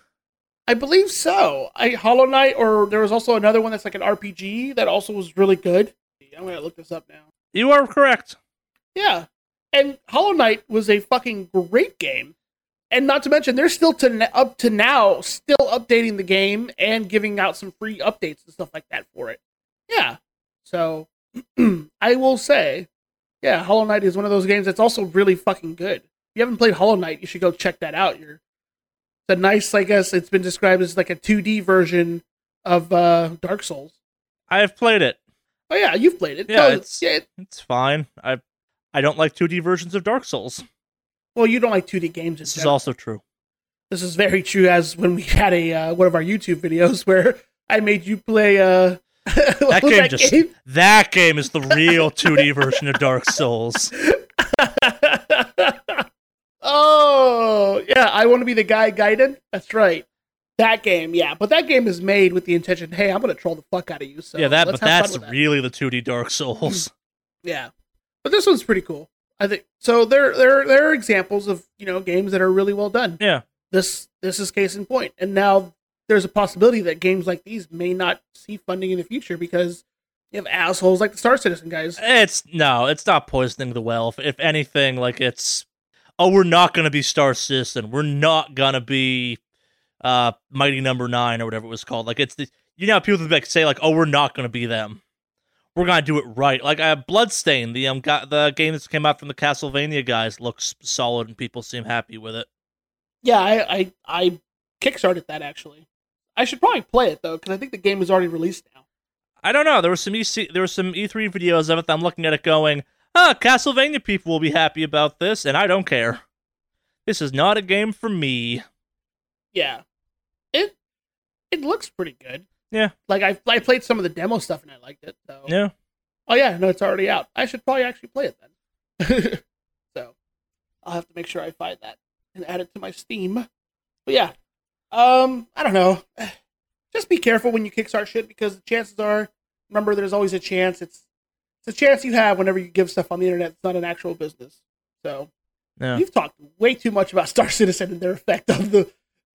I believe so. I Hollow Knight, or there was also another one that's like an RPG that also was really good. I'm gonna look this up now. You are correct. Yeah, and Hollow Knight was a fucking great game, and not to mention they're still to up to now still updating the game and giving out some free updates and stuff like that for it. Yeah, so [clears throat] I will say, yeah, Hollow Knight is one of those games that's also really fucking good. If you haven't played Hollow Knight, you should go check that out. You're it's a nice, I guess it's been described as like a 2D version of uh, Dark Souls. I have played it. Oh yeah, you've played it. Yeah, No, it's- yeah. It's fine. I I don't like 2D versions of Dark Souls. Well, you don't like 2D games. This is also true. This is very true. As when we had a uh, one of our YouTube videos [laughs] where I made you play uh, [laughs] That game just that game is the real 2D version of Dark Souls. [laughs] oh yeah, I want to be the guy guided. That's right. That game, yeah, but that game is made with the intention. Hey, I'm gonna troll the fuck out of you. So yeah, that but that's that. really the 2D Dark Souls. [laughs] Yeah, but this one's pretty cool. I think so. There, there, there are examples of you know games that are really well done. yeah. This, this is case in point. And now there's a possibility that games like these may not see funding in the future because you have assholes like the Star Citizen guys. It's no, it's not poisoning the well. If, if anything, like it's oh, we're not gonna be Star Citizen. We're not gonna be uh Mighty Number Nine or whatever it was called. Like it's the you know how people like say like oh we're not gonna be them. We're gonna do it right. Like uh, Bloodstained, the um got the game that came out from the Castlevania guys looks solid and people seem happy with it. Yeah, I, I, I kickstarted that actually. I should probably play it though because I think the game is already released now. I don't know. There was some EC, there were some E3 videos of it. That I'm looking at it going, ah, Castlevania people will be happy about this, and I don't care. This is not a game for me. Yeah, it, it looks pretty good. Yeah. like I, I played some of the demo stuff and I liked it. So Yeah. Oh yeah, no, it's already out. I should probably actually play it then. [laughs] so I'll have to make sure I find that and add it to my Steam. But yeah, um, I don't know. [sighs] Just be careful when you kickstart shit because the chances are, remember, there's always a chance. It's it's a chance you have whenever you give stuff on the internet. It's not an actual business. So Yeah. you've talked way too much about Star Citizen and their effect on the.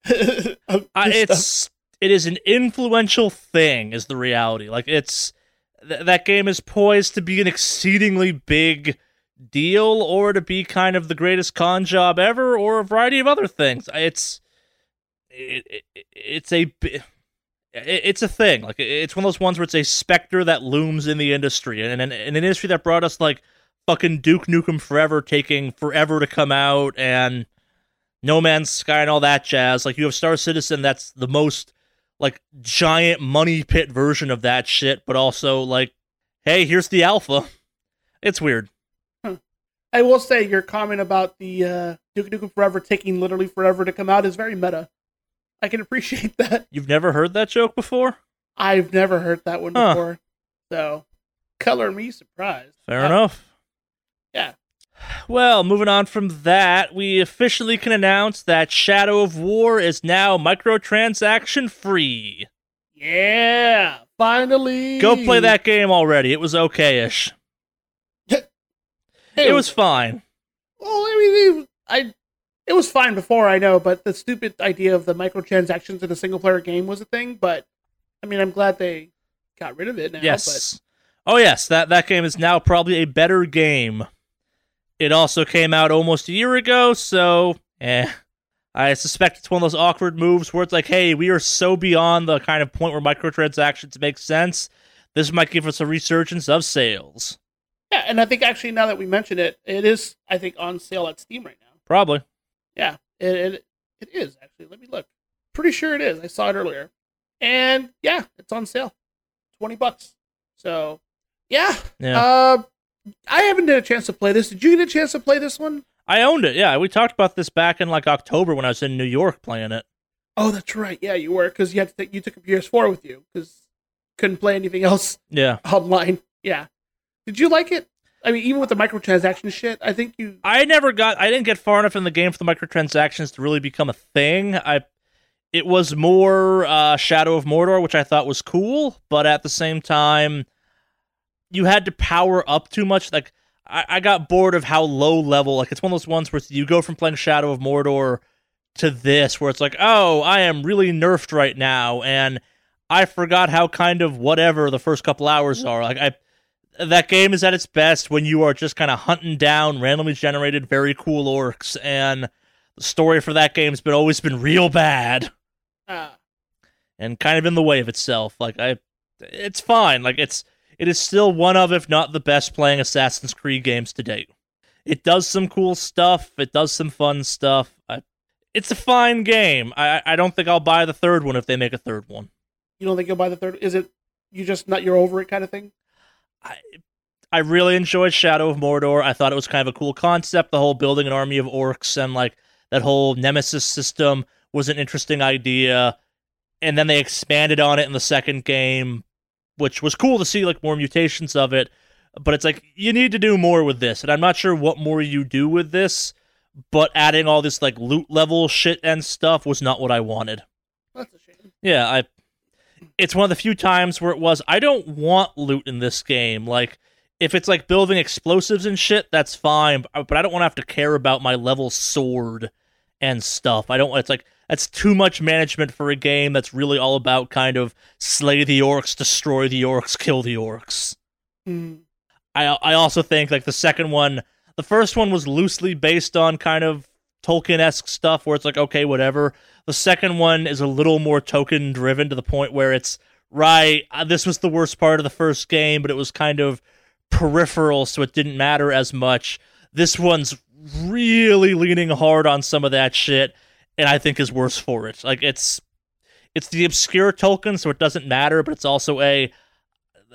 [laughs] of Uh, this stuff. it's it is an influential thing is the reality like it's th- that game is poised to be an exceedingly big deal or to be kind of the greatest con job ever or a variety of other things it's it, it, it's a it's a thing like it's one of those ones where it's a specter that looms in the industry and in, an industry that brought us like fucking duke nukem forever taking forever to come out and no Man's Sky and all that jazz. Like you have Star Citizen, that's the most like giant money pit version of that shit, but also like, hey, here's the alpha. It's weird. I will say your comment about the uh, Duke Nukem Forever taking literally forever to come out is very meta. I can appreciate that. You've never heard that joke before? I've never heard that one Huh. before, so color me surprised. Fair Uh, enough. Yeah. Well, moving on from that, we officially can announce that Shadow of War is now microtransaction free. Yeah, finally. Go play that game already. It was okay-ish. [laughs] Hey, It was fine. Well, I mean, I it was fine before I know, but the stupid idea of the microtransactions in a single player game was a thing. But I mean, I'm glad they got rid of it now. Yes. Oh yes, that that game is now probably a better game. It also came out almost a year ago, so eh. I suspect it's one of those awkward moves where it's like, hey, we are so beyond the kind of point where microtransactions make sense. This might give us a resurgence of sales. Yeah, and I think actually now that we mention it, it is I think on sale at Steam right now. Probably. Yeah, it it, it is actually. Let me look. Pretty sure it is. I saw it earlier, and yeah, it's on sale. twenty bucks. So, yeah. Yeah. Uh, I haven't had a chance to play this. Did you get a chance to play this one? I owned it. Yeah, we talked about this back in like October when I was in New York playing it. Oh, that's right. Yeah, you were because you had to take, you took a PS4 with you because couldn't play anything else Yeah. [laughs] online. Yeah. Did you like it? I mean, even with the microtransaction shit, I think you. I never got I didn't get far enough in the game for the microtransactions to really become a thing. I it was more uh, Shadow of Mordor, which I thought was cool, but at the same time, you had to power up too much. Like I, I got bored of how low level. Like it's one of those ones where you go from playing Shadow of Mordor to this, where it's like, oh, I am really nerfed right now, and I forgot how kind of whatever the first couple hours are. Like I that game is at its best when you are just kind of hunting down randomly generated very cool orcs and the story for that game's been always been real bad Uh, and kind of in the way of itself like i it's fine like it's it is still one of if not the best playing assassin's creed games to date it does some cool stuff it does some fun stuff I, it's a fine game I, I don't think i'll buy the third one if they make a third one you don't think you'll buy the third? Is it you just not you're over it kind of thing? I I really enjoyed Shadow of Mordor. I thought it was kind of a cool concept. The whole building an army of orcs and like that whole nemesis system was an interesting idea. And then they expanded on it in the second game, which was cool to see like more mutations of it. But it's like you need to do more with this, and I'm not sure what more you do with this. But adding all this like loot level shit and stuff was not what I wanted. That's a shame. Yeah, I it's one of the few times where it was I don't want loot in this game. Like if it's like building explosives and shit, that's fine, but I don't want to have to care about my level sword and stuff. I don't it's like that's too much management for a game that's really all about kind of slay the orcs, destroy the orcs, [laughs] kill the orcs. Hmm. I I also think like the second one, the first one was loosely based on kind of Tolkien esque stuff where it's like okay, whatever. The second one is a little more Tolkien driven to the point where it's right. uh, This was the worst part of the first game, but it was kind of peripheral, so it didn't matter as much. This one's really leaning hard on some of that shit, and I think is worse for it. Like it's it's the obscure Tolkien, so it doesn't matter, but it's also a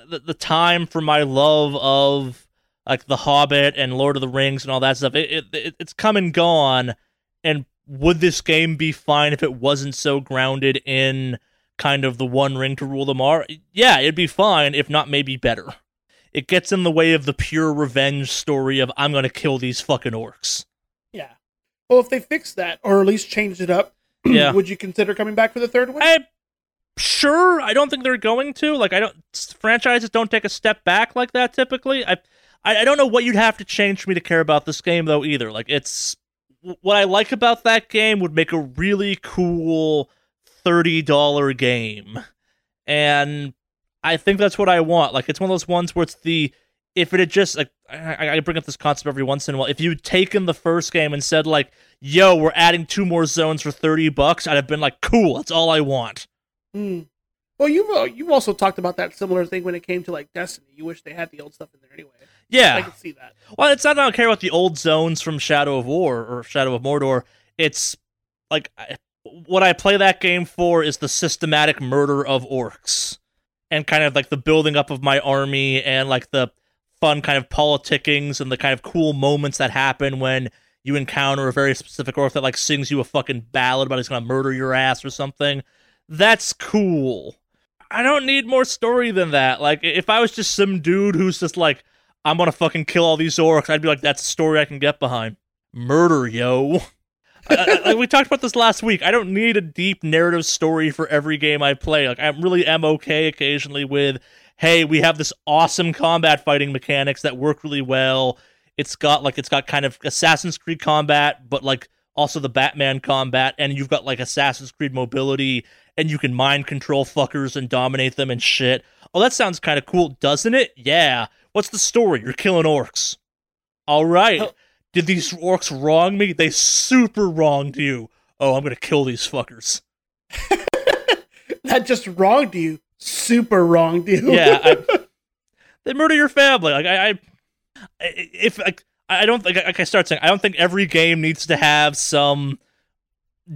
the, the time for my love of like The Hobbit and Lord of the Rings and all that stuff. It, it, it it's come and gone. And would this game be fine if it wasn't so grounded in kind of the One Ring to rule them all? Yeah, it'd be fine. If not, maybe better. It gets in the way of the pure revenge story of I'm gonna kill these fucking orcs. Yeah. Well, if they fix that or at least changed it up, [clears throat] Yeah. would you consider coming back for the third one? I sure I don't think they're going to. Like I don't franchises don't take a step back like that typically. I I, I don't know what you'd have to change for me to care about this game though either. Like it's what I like about that game would make a really cool thirty dollar game, and I think that's what I want. Like it's one of those ones where it's the if it had just like I, I bring up this concept every once in a while. If you'd taken the first game and said like, "Yo, we're adding two more zones for thirty bucks," I'd have been like, "Cool, that's all I want." Hmm. Well, you've uh, you've also talked about that similar thing when it came to like Destiny. You wish they had the old stuff in there anyway. I Yeah. can see that. Well, it's not that I don't care about the old zones from Shadow of War or Shadow of Mordor. It's like I- what I play that game for is the systematic murder of orcs and kind of like the building up of my army and like the fun kind of politickings and the kind of cool moments that happen when you encounter a very specific orc that like sings you a fucking ballad about he's gonna murder your ass or something. That's cool. I don't need more story than that. Like if I was just some dude who's just like I'm gonna fucking kill all these orcs. I'd be like, that's a story I can get behind. Murder, yo. [laughs] I- I- we talked about this last week. I don't need a deep narrative story for every game I play. Like I really am okay occasionally with, hey, we have this awesome combat fighting mechanics that work really well. It's got like it's got kind of Assassin's Creed combat, but like also the Batman combat, and you've got like Assassin's Creed mobility, and you can mind control fuckers and dominate them and shit. Oh, that sounds kind of cool, doesn't it? Yeah. What's the story? You're killing orcs. All right. Oh. Did these orcs wrong me? They super wronged you. Oh, I'm gonna kill these fuckers. [laughs] That just wronged you. Super wronged you. Yeah, I, [laughs] they murder your family. Like I, I if like I don't think like I start saying I don't think every game needs to have some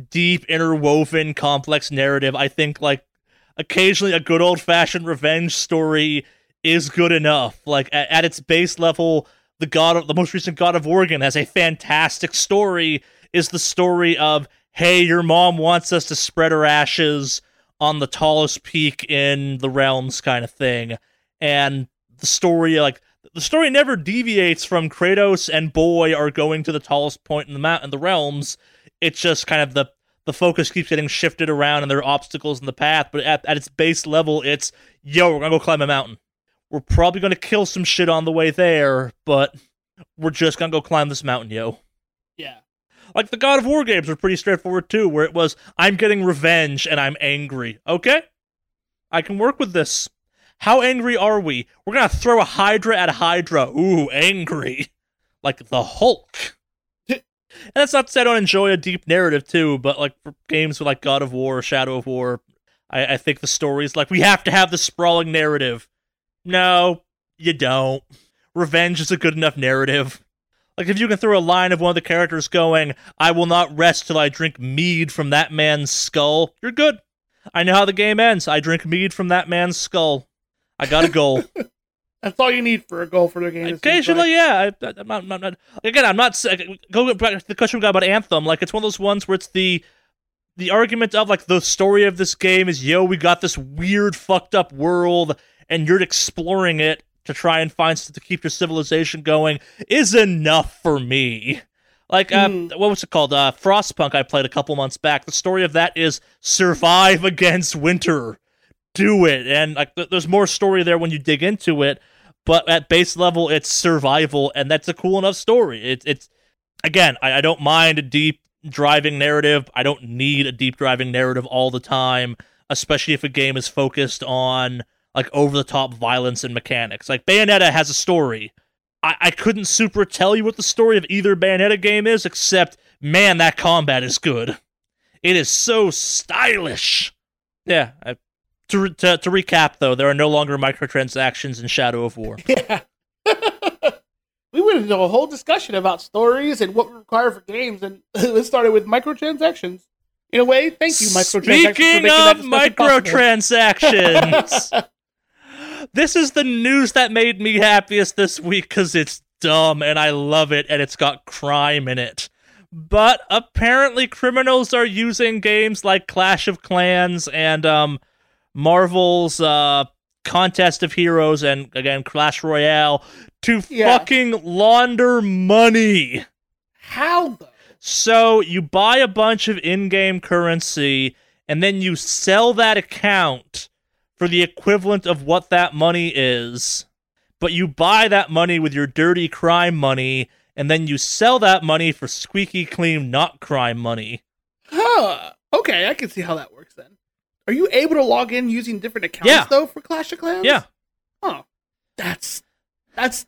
deep interwoven complex narrative. I think like occasionally a good old fashioned revenge story is good enough. Like at, at its base level, the God of the most recent God of Oregon has a fantastic story. Is the story of hey, your mom wants us to spread her ashes on the tallest peak in the realms, kind of thing, and the story like the story never deviates from Kratos and Boy are going to the tallest point in the mountain, in the realms. It's just kind of the the focus keeps getting shifted around and there are obstacles in the path. But at, at its base level, it's yo, we're gonna go climb a mountain. We're probably gonna kill some shit on the way there, but we're just gonna go climb this mountain, yo. Yeah. Like the God of War games were pretty straightforward too, where it was I'm getting revenge and I'm angry. Okay, I can work with this. How angry are we? We're gonna throw a Hydra at a Hydra. Ooh, angry. Like the Hulk. [laughs] and that's not to say I don't enjoy a deep narrative too, but like for games with like God of War, Shadow of War, I, I think the story is like we have to have the sprawling narrative. No, you don't. Revenge is a good enough narrative. Like if you can throw a line of one of the characters going, "I will not rest till I drink mead from that man's skull," you're good. I know how the game ends. I drink mead from that man's skull. I got a goal. [laughs] That's all you need for a goal for the game. Occasionally, yeah. I, I'm not, I'm not, again, I'm not. Go back to the question we got about Anthem. Like, it's one of those ones where it's the the argument of like the story of this game is, yo, we got this weird, fucked up world, and you're exploring it to try and find stuff to keep your civilization going is enough for me. Like, uh, Mhm. what was it called? Uh, Frostpunk. I played a couple months back. The story of that is survive [laughs] against winter do it and like th- there's more story there when you dig into it but at base level it's survival and that's a cool enough story it, it's again I, I don't mind a deep driving narrative i don't need a deep driving narrative all the time especially if a game is focused on like over the top violence and mechanics like bayonetta has a story I-, I couldn't super tell you what the story of either bayonetta game is except man that combat is good it is so stylish yeah I, to, to to recap though, there are no longer microtransactions in Shadow of War. [laughs] Yeah. [laughs] we went into a whole discussion about stories and what we require for games, and [laughs] it started with microtransactions. In a way, thank you, microtransactions. for Speaking making that of microtransactions, this is the news that made me happiest this week because it's dumb and I love it and it's got crime in it. But apparently, criminals are using games like Clash of Clans and um, Marvel's uh, Contest of Heroes and again Clash Royale to Yeah. fucking launder money. How? So you buy a bunch of in-game currency and then you sell that account for the equivalent of what that money is. But you buy that money with your dirty crime money and then you sell that money for squeaky clean not crime money. Huh. Okay, I can see how that works then. Are you able to log in using different accounts Yeah. though for Clash of Clans? Yeah. Oh, that's that's.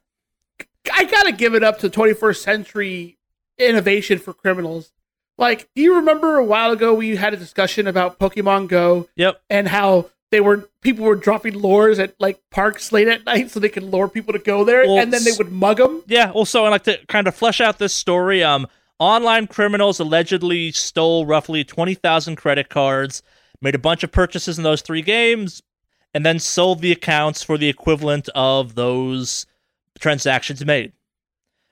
I gotta give it up to 21st century innovation for criminals. Like, do you remember a while ago we had a discussion about Pokemon Go Yep. and how they were people were dropping lures at like parks late at night so they could lure people to go there, Well, and then they would mug them. Yeah, also I like to kind of flesh out this story. Um online criminals allegedly stole roughly 20,000 credit cards, made a bunch of purchases in those 3 games, and then sold the accounts for the equivalent of those transactions made.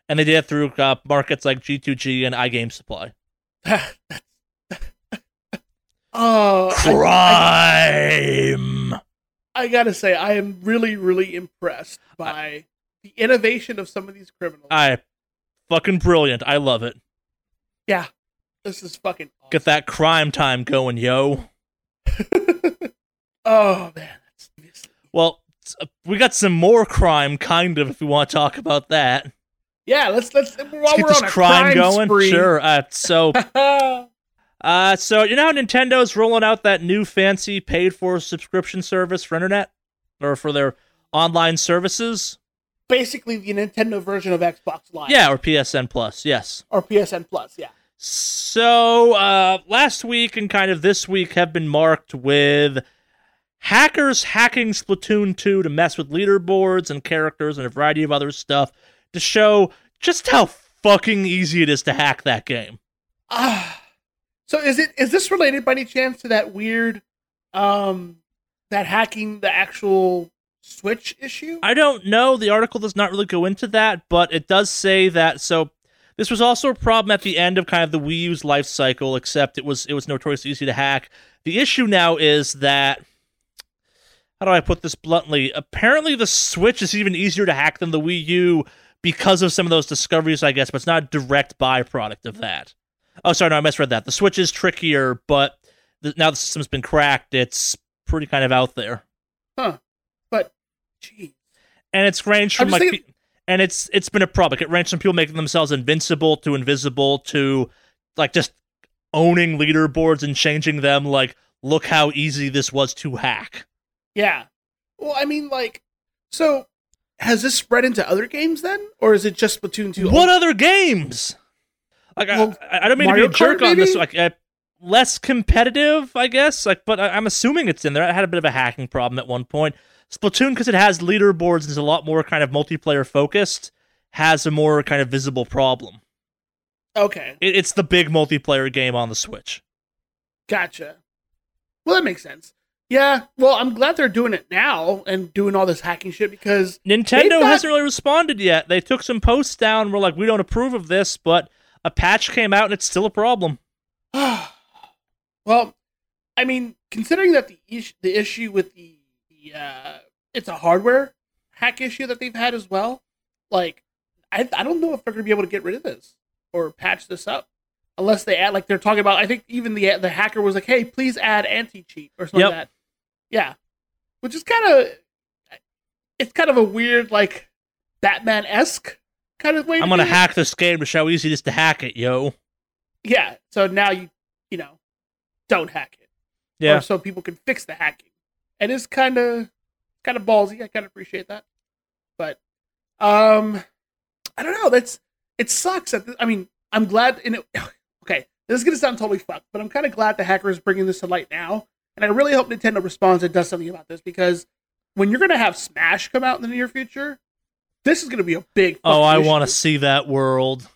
And they did it through uh, markets like G2G and iGame Supply. [laughs] I, Crime. I gotta say, I am really, really impressed by the innovation of some of these criminals. I fucking brilliant. I love it. yeah, this is fucking. Awesome. Get that crime time going, yo. [laughs] oh man, that's Well, uh, we got some more crime, kind of, if we want to talk about that. yeah. Let's let's while Let's get we're this on a crime, going. spree. Sure. Uh, so, [laughs] uh, so you know how Nintendo's rolling out that new fancy paid-for subscription service for internet or for their online services? Basically, the Nintendo version of Xbox Live. Yeah, or PSN Plus. Yes. or PSN Plus. Yeah. So, uh, last week and kind of this week have been marked with hackers hacking Splatoon 2 to mess with leaderboards and characters and a variety of other stuff to show just how fucking easy it is to hack that game. Ah. So is it is this related by any chance to that weird, um, that hacking the actual Switch issue? I don't know. The article does not really go into that, but it does say that. So this was also a problem at the end of kind of the Wii U's life cycle, except it was it was notoriously easy to hack. The issue now is that how do I put this bluntly? Apparently, the Switch is even easier to hack than the Wii U because of some of those discoveries, I guess, but it's not a direct byproduct of that. Oh, sorry, no, I misread that. The Switch is trickier, but the, now the system's been cracked. It's pretty kind of out there. Huh. But, geez. And it's ranged from like, thinking- and it's it's been a problem. It ranged from people making themselves invincible to invisible to like just owning leaderboards and changing them. Like, look how easy this was to hack. Yeah. Well, I mean, like, so has this spread into other games then? Or is it just Splatoon 2? What other games? Like, Well, I, I don't mean Mario to be a jerk Kart, on this. Like, uh, less competitive, I guess. Like, but I, I'm assuming it's in there. I had a bit of a hacking problem at one point. Splatoon, because it has leaderboards and is a lot more kind of multiplayer focused, has a more kind of visible problem. Okay. It, it's the big multiplayer game on the Switch. Gotcha. Well, that makes sense. Yeah. Well, I'm glad they're doing it now and doing all this hacking shit because Nintendo hasn't really responded yet. They took some posts down. We're like, we don't approve of this, but a patch came out and it's still a problem. [sighs] well, I mean, considering that the issue, the issue with the, the uh, it's a hardware hack issue that they've had as well. Like, I I don't know if they're gonna be able to get rid of this or patch this up unless they add like they're talking about. I think even the the hacker was like, "Hey, please add anti cheat or something Yep. like that." Yeah, which is kind of it's kind of a weird like Batman esque kind of way. I'm to gonna do it. hack this game to show how easy it is to hack it, yo. Yeah, so now you you know don't hack it. Yeah. or so people can fix the hacking. And it's kind of kind of ballsy. I kind of appreciate that, but um, I don't know. That's it sucks. That I mean, I'm glad. In it, [laughs] okay, this is gonna sound totally fucked, but I'm kind of glad the hacker is bringing this to light now, and I really hope Nintendo responds and does something about this because when you're gonna have Smash come out in the near future, this is gonna be a big. Oh, I want to see that world.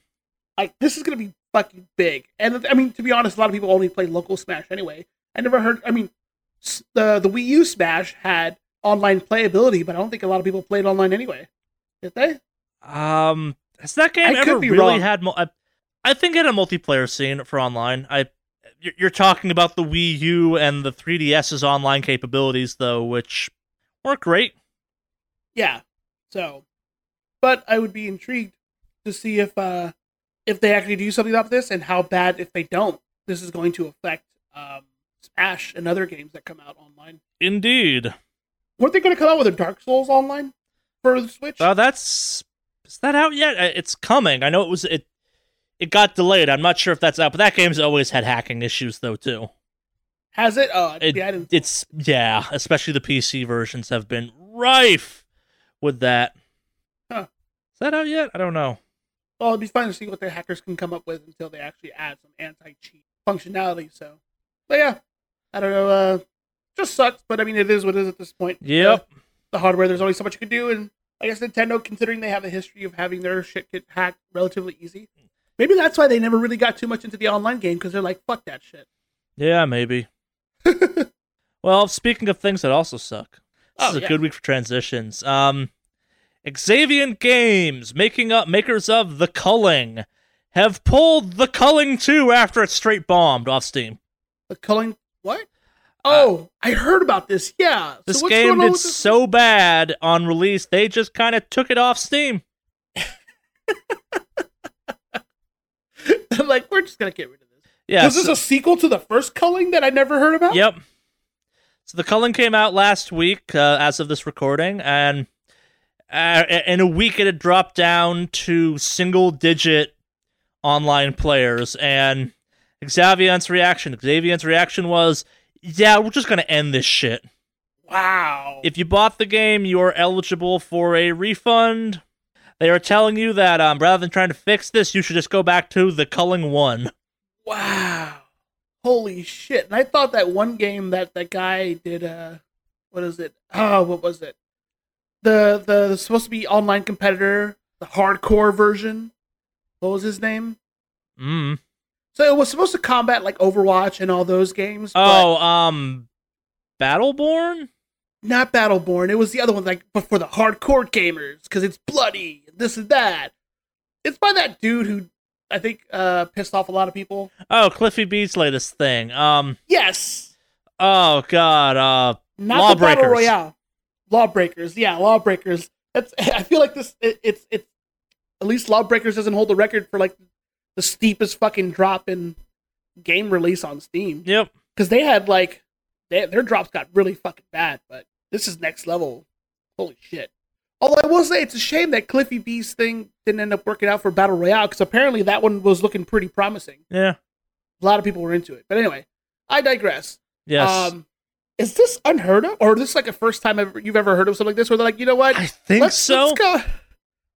like this is gonna be fucking big. And I mean, to be honest, a lot of people only play local Smash anyway. I never heard. I mean, the the Wii U Smash had online playability, but I don't think a lot of people played online anyway. Did they? Um, has that game I ever be really wrong. had? Mul- I, I think it had a multiplayer scene for online. I, you're, you're talking about the Wii U and the 3DS's online capabilities, though, which weren't great. Yeah. So, but I would be intrigued to see if uh if they actually do something about this and how bad if they don't this is going to affect um Smash and other games that come out online. Indeed. Weren't they going to come out with a Dark Souls online for the Switch? Uh, that's is that out yet? Uh, It's coming. I know it was it. It got delayed. I'm not sure if that's out, but that game's always had hacking issues though too. Has it? Oh, It- yeah, I didn't. It's yeah, especially the PC versions have been rife with that. That out yet? I don't know. Well, it'd be fun to see what the hackers can come up with until they actually add some anti-cheat functionality. So, but yeah, I don't know. Uh, just sucks, but I mean, it is what it is at this point. Yep. Uh, the hardware, there's only so much you can do, and I guess Nintendo, considering they have a history of having their shit get hacked relatively easy, maybe that's why they never really got too much into the online game because they're like, fuck that shit. Yeah, maybe. [laughs] well, speaking of things that also suck, this Oh, is a yeah. good week for transitions. Um, Xaviant Games, making up makers of The Culling, have pulled The Culling 2 after it's straight bombed off Steam. The culling, what? Oh, I heard about this. Yeah. This so what's game going on did this? so bad on release, they just kind of took it off Steam. [laughs] I'm like, we're just gonna get rid of this. Yeah. This so- a sequel to the first culling that I never heard about? Yep. So the Culling came out last week, uh, as of this recording, and uh, in a week it had dropped down to single-digit online players. And Xaviant's reaction, Xaviant's reaction was, "Yeah, we're just gonna end this shit. Wow. If you bought the game, you are eligible for a refund." They are telling you that um, rather than trying to fix this, you should just go back to the Culling one. Wow. Holy shit. And I thought that one game that that guy did uh what is it? Oh, what was it? The the, supposed to be online competitor, the hardcore version. What was his name? Mm. So it was supposed to combat like Overwatch and all those games. but- Oh, um, Battleborn. not Battleborn. It was the other one, like, but for the hardcore gamers because it's bloody, this and that. It's by that dude who I think uh pissed off a lot of people. Oh, Cliffy B's latest thing. Um. Yes, Oh God. Uh. not the battle royale. Lawbreakers, yeah, Lawbreakers. That's. [laughs] I feel like this. It, it's it's at least Lawbreakers doesn't hold the record for like the steepest fucking drop in game release on Steam Yep. because they had like they, their drops got really fucking bad, but this is next level. Holy shit! Although I will say it's a shame that Cliffy B's thing didn't end up working out for Battle Royale because apparently that one was looking pretty promising. Yeah. A lot of people were into it, but anyway, I digress. Yes. Um, is this unheard of, or is this like a first time ever you've ever heard of something like this? Where they're like, you know what? I think let's, so. Let's go.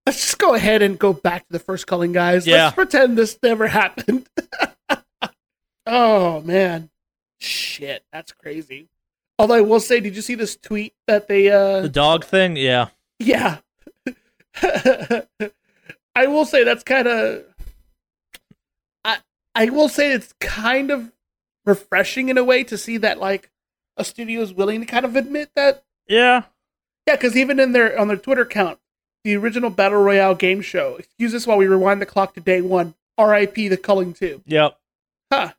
Let's just go ahead and go back to the first culling, guys. Yeah. Let's pretend this never happened. [laughs] oh man, shit, that's crazy. Although I will say, did you see this tweet that they? uh the dog thing. Yeah. Yeah. [laughs] I will say that's kind of. I I will say it's kind of refreshing in a way to see that like a studio is willing to kind of admit that Yeah. yeah, because even in their on their Twitter account, the original Battle Royale game show. Excuse us while we rewind the clock to day one. R.I.P. the Culling Two. Yep. Huh.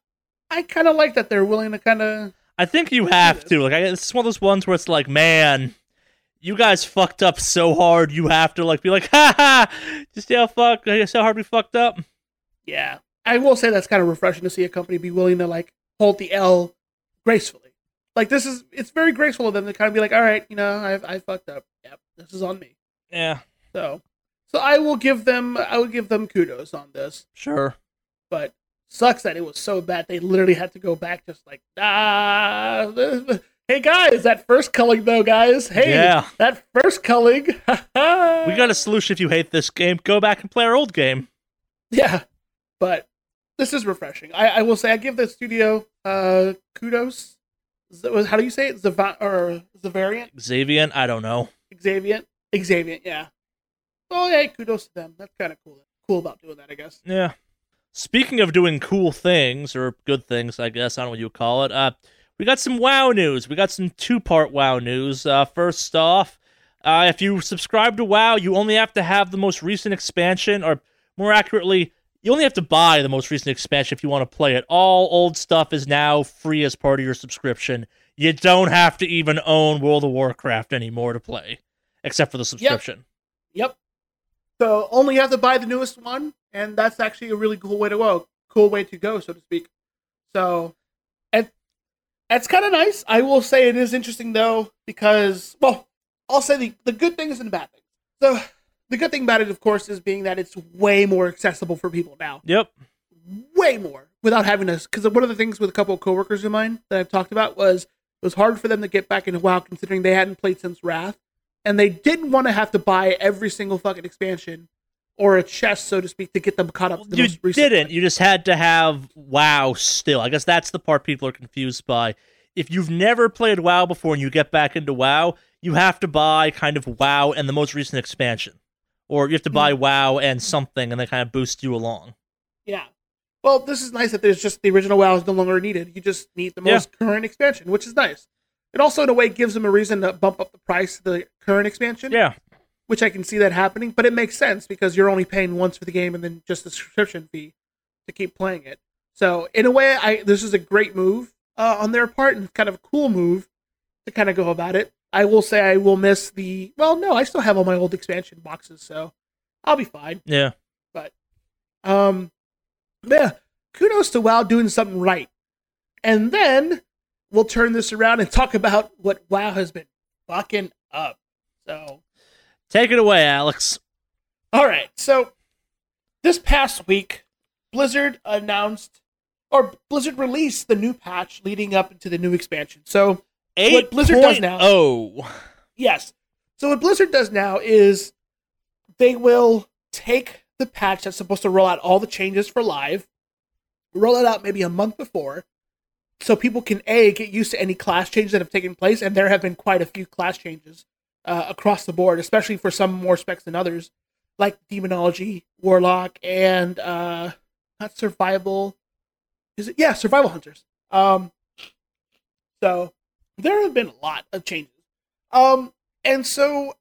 I kind of like that they're willing to kind of. I think you have to. Like, I, it's one of those ones where it's like, man, you guys fucked up so hard. You have to like be like, [laughs] ha ha. Just how fuck, how hard we fucked up. Yeah, I will say that's kind of refreshing to see a company be willing to like hold the L gracefully. Like this is, it's very graceful of them to kind of be like, all right, you know, I I fucked up. Yep, this is on me. Yeah. So, so I will give them, I will give them kudos on this. Sure. but sucks that it was so bad they literally had to go back just like ah hey guys that first culling though guys hey Yeah. that first culling [laughs] We got a solution if you hate this game. Go back and play our old game. yeah but this is refreshing I, I will say i give the studio uh kudos how do you say it Zava- or Zavariant Xavian? I don't know. Xavian? Xavian, yeah oh yeah kudos to them that's kind of cool cool about doing that i guess Yeah. Speaking of doing cool things or good things, I guess I don't know what you would call it. Uh, we got some WoW news. We got some two-part WoW news. Uh, first off, uh, if you subscribe to WoW, you only have to have the most recent expansion, or more accurately, you only have to buy the most recent expansion if you want to play it. All old stuff is now free as part of your subscription. You don't have to even own World of Warcraft anymore to play, except for the subscription. Yep. So only have to buy the newest one, and that's actually a really cool way to go. Cool way to go, so to speak. So, and that's kind of nice. I will say it is interesting though, because well, I'll say the the good things and the bad things. So the good thing about it, of course, is being that it's way more accessible for people now. Yep. Way more without having to. Because one of the things with a couple of coworkers of mine that I've talked about was it was hard for them to get back into WoW, considering they hadn't played since Wrath and they didn't want to have to buy every single fucking expansion or a chest, so to speak, to get them caught up. To the you most recent didn't. one. You just had to have WoW still. I guess that's the part people are confused by. If you've never played WoW before and you get back into WoW, you have to buy kind of WoW and the most recent expansion. Or you have to Hmm. buy WoW and something and they kind of boost you along. Yeah. Well, this is nice that there's just the original WoW is no longer needed. You just need the Yeah. most current expansion, which is nice. It also, in a way, gives them a reason to bump up the price of the current expansion, Yeah. which I can see that happening. But it makes sense because you're only paying once for the game and then just the subscription fee to keep playing it. So, in a way, I this is a great move uh, on their part and kind of a cool move to kind of go about it. I will say I will miss the. Well, no, I still have all my old expansion boxes, so I'll be fine. Yeah. But, um, yeah, kudos to WoW doing something right. And then we'll turn this around and talk about what WoW has been fucking up. So, Take it away, Alex. all right. So, this past week, Blizzard announced, or Blizzard released the new patch leading up into the new expansion. So, What Blizzard does now- Oh. Yes. So what Blizzard does now is they will take the patch that's supposed to roll out all the changes for live, roll it out maybe a month before, so people can a get used to any class changes that have taken place, and there have been quite a few class changes uh, across the board, especially for some more specs than others, like demonology, warlock, and uh, not survival. Is it? Yeah, survival hunters. Um. So there have been a lot of changes. Um, and so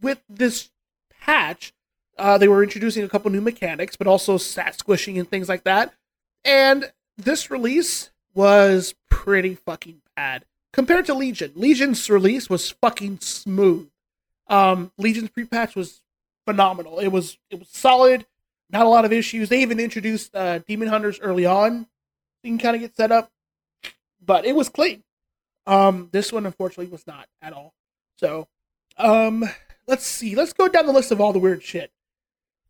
with this patch, uh, they were introducing a couple new mechanics, but also stat squishing and things like that. And this release was pretty fucking bad compared to Legion. Legion's release was fucking smooth. Um, Legion's pre-patch was phenomenal. It was it was solid, not a lot of issues. They even introduced uh, Demon Hunters early on. You can kind of get set up, but it was clean. Um, this one unfortunately was not at all. So, um, let's see. Let's go down the list of all the weird shit.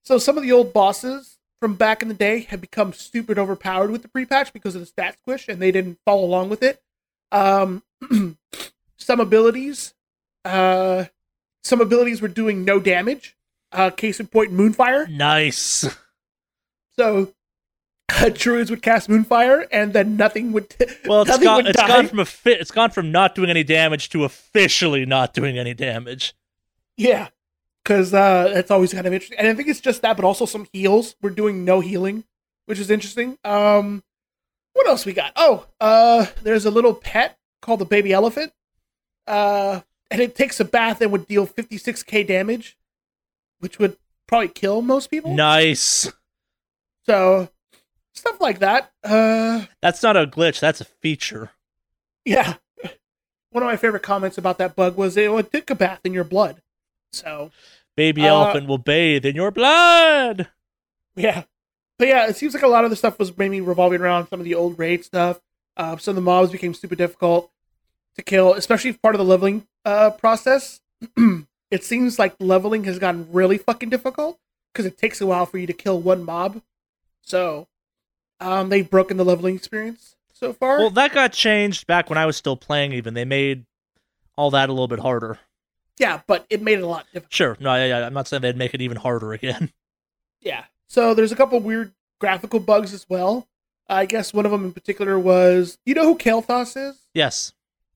So some of the old bosses from back in the day have become stupid overpowered with the pre-patch because of the stat squish, and they didn't follow along with it. Um, [clears throat] some abilities, uh, some abilities were doing no damage. Uh, case in point, Moonfire. Nice. So uh, druids would cast Moonfire, and then nothing would. Well, it's nothing gone. would It's gone from a fi- It's gone from not doing any damage to officially not doing any damage. Yeah, because uh, that's always kind of interesting. And I think it's just that, but also some heals. We're doing no healing, which is interesting. Um, what else we got? Oh, uh, there's a little pet called the baby elephant. Uh, and it takes a bath and would deal 56k damage, which would probably kill most people. Nice. So stuff like that. Uh, That's not a glitch. That's a feature. yeah. One of my favorite comments about that bug was it would take a bath in your blood. So Baby Uh, elephant will bathe in your blood. Yeah. But yeah, it seems like a lot of the stuff was maybe revolving around some of the old raid stuff. Uh, some of the mobs became super difficult to kill, especially part of the leveling uh, process. [clears throat] it seems like leveling has gotten really fucking difficult because it takes a while for you to kill one mob. So um, they've broken the leveling experience so far. Well, that got changed back when I was still playing. Even they made all that a little bit harder. yeah, but it made it a lot difficult. Sure. No, yeah, yeah, I'm not saying they'd make it even harder again. [laughs] Yeah. So there's a couple weird graphical bugs as well. I guess one of them in particular was you know who Kael'thas is? yes.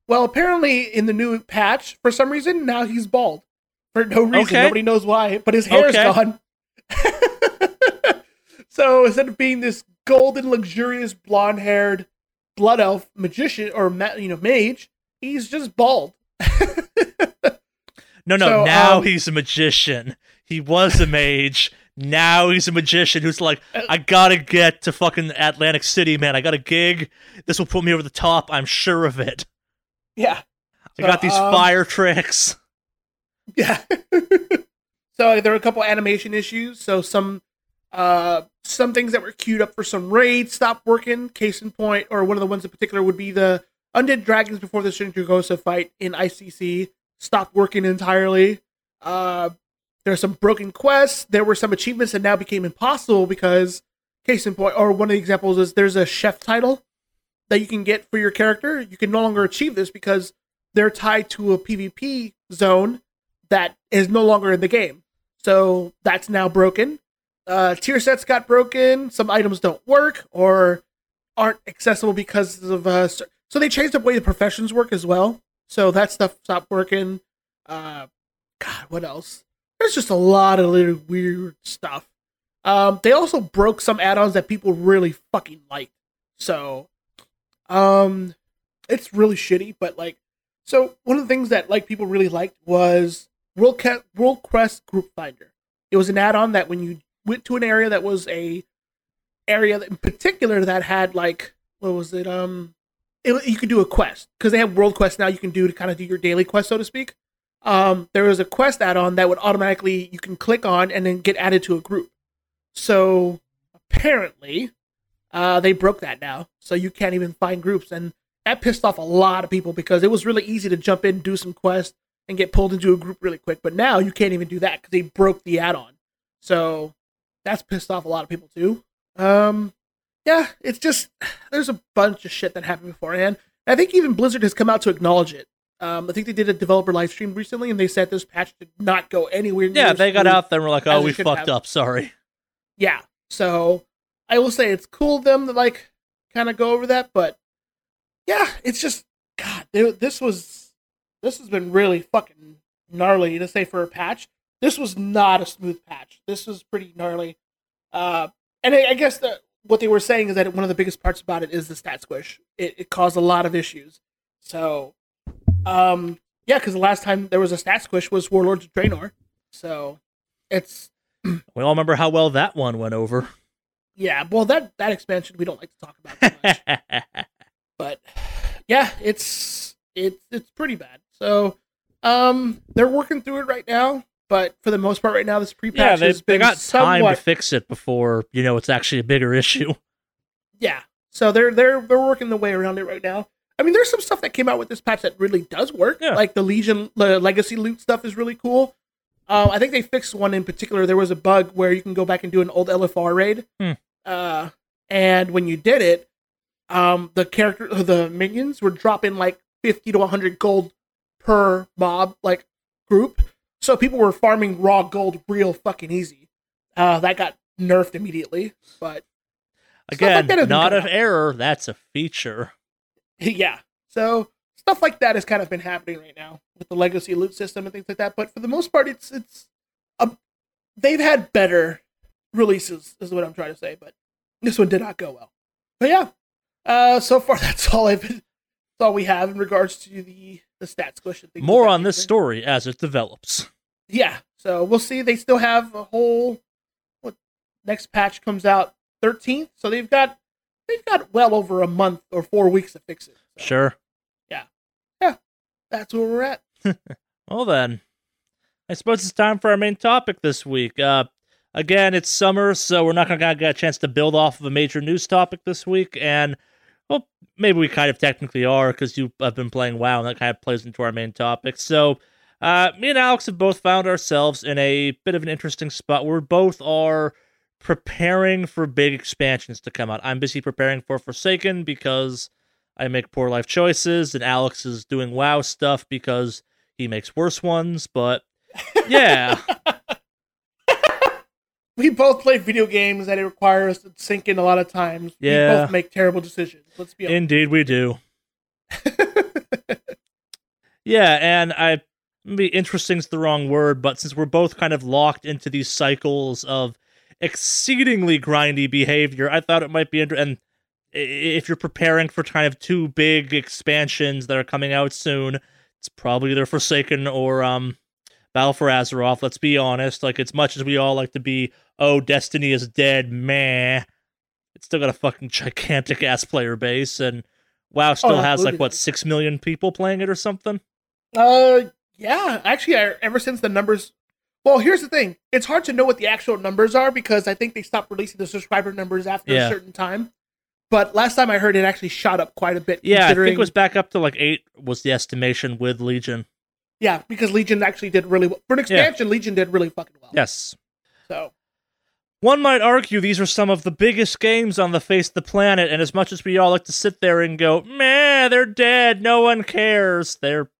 Well, apparently in the new patch, for some reason, now he's bald. For no reason. Okay. Nobody knows why, but his hair's Okay. gone. [laughs] so instead of being this golden, luxurious, blonde haired blood elf magician or ma- you know mage, he's just bald. [laughs] No, no. So, now um, he's a magician. He was a mage. Now he's a magician who's like, Uh, I gotta get to fucking Atlantic City, man. I got a gig. This will put me over the top. I'm sure of it. yeah. I got these um, fire tricks. [laughs] Yeah. [laughs] so there were a couple animation issues. So some uh some things that were queued up for some raids stopped working. Case in point, or one of the ones in particular would be the Undead Dragons before the Sindragosa fight in ICC stopped working entirely. Uh there are some broken quests. There were some achievements that now became impossible because case in point, or one of the examples is there's a chef title that you can get for your character. You can no longer achieve this because they're tied to a PvP zone that is no longer in the game. So that's now broken. Uh, tier sets got broken. Some items don't work or aren't accessible because of. Uh, so they changed the way the professions work as well. So that stuff stopped working. Uh, God, what else? There's just a lot of little weird stuff. Um, they also broke some add-ons that people really fucking liked. So, um, it's really shitty. But like, so one of the things that like people really liked was World Ca- World Quest Group Finder. It was an add-on that when you went to an area that was a area in particular that had like what was it? Um, it, you could do a quest because they have World quests now. You can do to kind of do your daily quest, so to speak. Um, there was a quest add-on that would automatically you can click on and then get added to a group. So apparently, uh, they broke that now, so you can't even find groups, and that pissed off a lot of people because it was really easy to jump in, do some quests, and get pulled into a group really quick. But now you can't even do that because they broke the add-on. So that's pissed off a lot of people too. Um, yeah, it's just there's a bunch of shit that happened beforehand. I think even Blizzard has come out to acknowledge it. Um, I think they did a developer live stream recently, and they said this patch did not go anywhere. near Yeah, they got out there and were like, oh, we fucked have. up. Sorry. yeah so i will say it's cool of them to like kind of go over that but yeah it's just god th- this was this has been really fucking gnarly to say for a patch this was not a smooth patch this was pretty gnarly uh and i, I guess the, what they were saying is that one of the biggest parts about it is the stat squish it, it caused a lot of issues so um Yeah, because the last time there was a stat squish was Warlords of Draenor. So it's We all remember how well that one went over. yeah. Well, that that expansion we don't like to talk about [laughs] but yeah, it's it's it's pretty bad. So um, they're working through it right now. But for the most part, right now, this pre-patch yeah, they, has they been got time somewhat to fix it before you know it's actually a bigger [laughs] issue. Yeah. So they're they're they're working the way around it right now. I mean, there's some stuff that came out with this patch that really does work. Yeah. Like the Legion the Legacy loot stuff is really cool. Um, I think they fixed one in particular. There was a bug where you can go back and do an old LFR raid. Hmm. Uh, and when you did it, um, the character the minions were dropping like 50 to 100 gold per mob like group. So people were farming raw gold real fucking easy. Uh, that got nerfed immediately, but like Again, that not an out. error. That's a feature. [laughs] yeah. So stuff like that has kind of been happening right now with the legacy loot system and things like that. But for the most part, it's it's um, they've had better releases, is what I'm trying to say. But this one did not go well. But yeah, uh, so far [laughs] that's all I've been, that's all we have in regards to the the stat squish More on this story as it develops. Yeah. So we'll see. They still have a whole what next patch comes out 13th, so they've got they've got well over a month or four weeks to fix it. So Sure. Yeah, yeah, that's where we're at. [laughs] Well then, I suppose it's time for our main topic this week. Uh, again, it's summer, so we're not gonna get a chance to build off of a major news topic this week, and well, maybe we kind of technically are because you have been playing WoW, and that kind of plays into our main topic. So, uh, me and Alex have both found ourselves in a bit of an interesting spot where both are preparing for big expansions to come out. I'm busy preparing for Forsaken because I make poor life choices, and Alex is doing WoW stuff because he makes worse ones. But yeah, [laughs] We both play video games that it requires us to sink in a lot of times. Yeah. We both make terrible decisions. Let's be honest. indeed we do. [laughs] Yeah, and I maybe interesting's the wrong word, but since we're both kind of locked into these cycles of exceedingly grindy behavior, I thought it might be interesting. And if you're preparing for kind of two big expansions that are coming out soon, it's probably either Forsaken or um, Battle for Azeroth. Let's be honest. Like, as much as we all like to be, oh, Destiny is dead, meh. It's still got a fucking gigantic ass player base, and WoW still has like what six million people playing it or something. Uh, yeah. Actually, I, ever since the numbers. Well, here's the thing. It's hard to know what the actual numbers are because I think they stopped releasing the subscriber numbers after Yeah. a certain time. But last time I heard, it actually shot up quite a bit. Yeah, I think it was back up to like eight was the estimation with Legion. Yeah, because Legion actually did really well. For an expansion, Legion did really fucking well. Yes. So, One might argue these are some of the biggest games on the face of the planet, and as much as we all like to sit there and go, meh, they're dead, no one cares, they're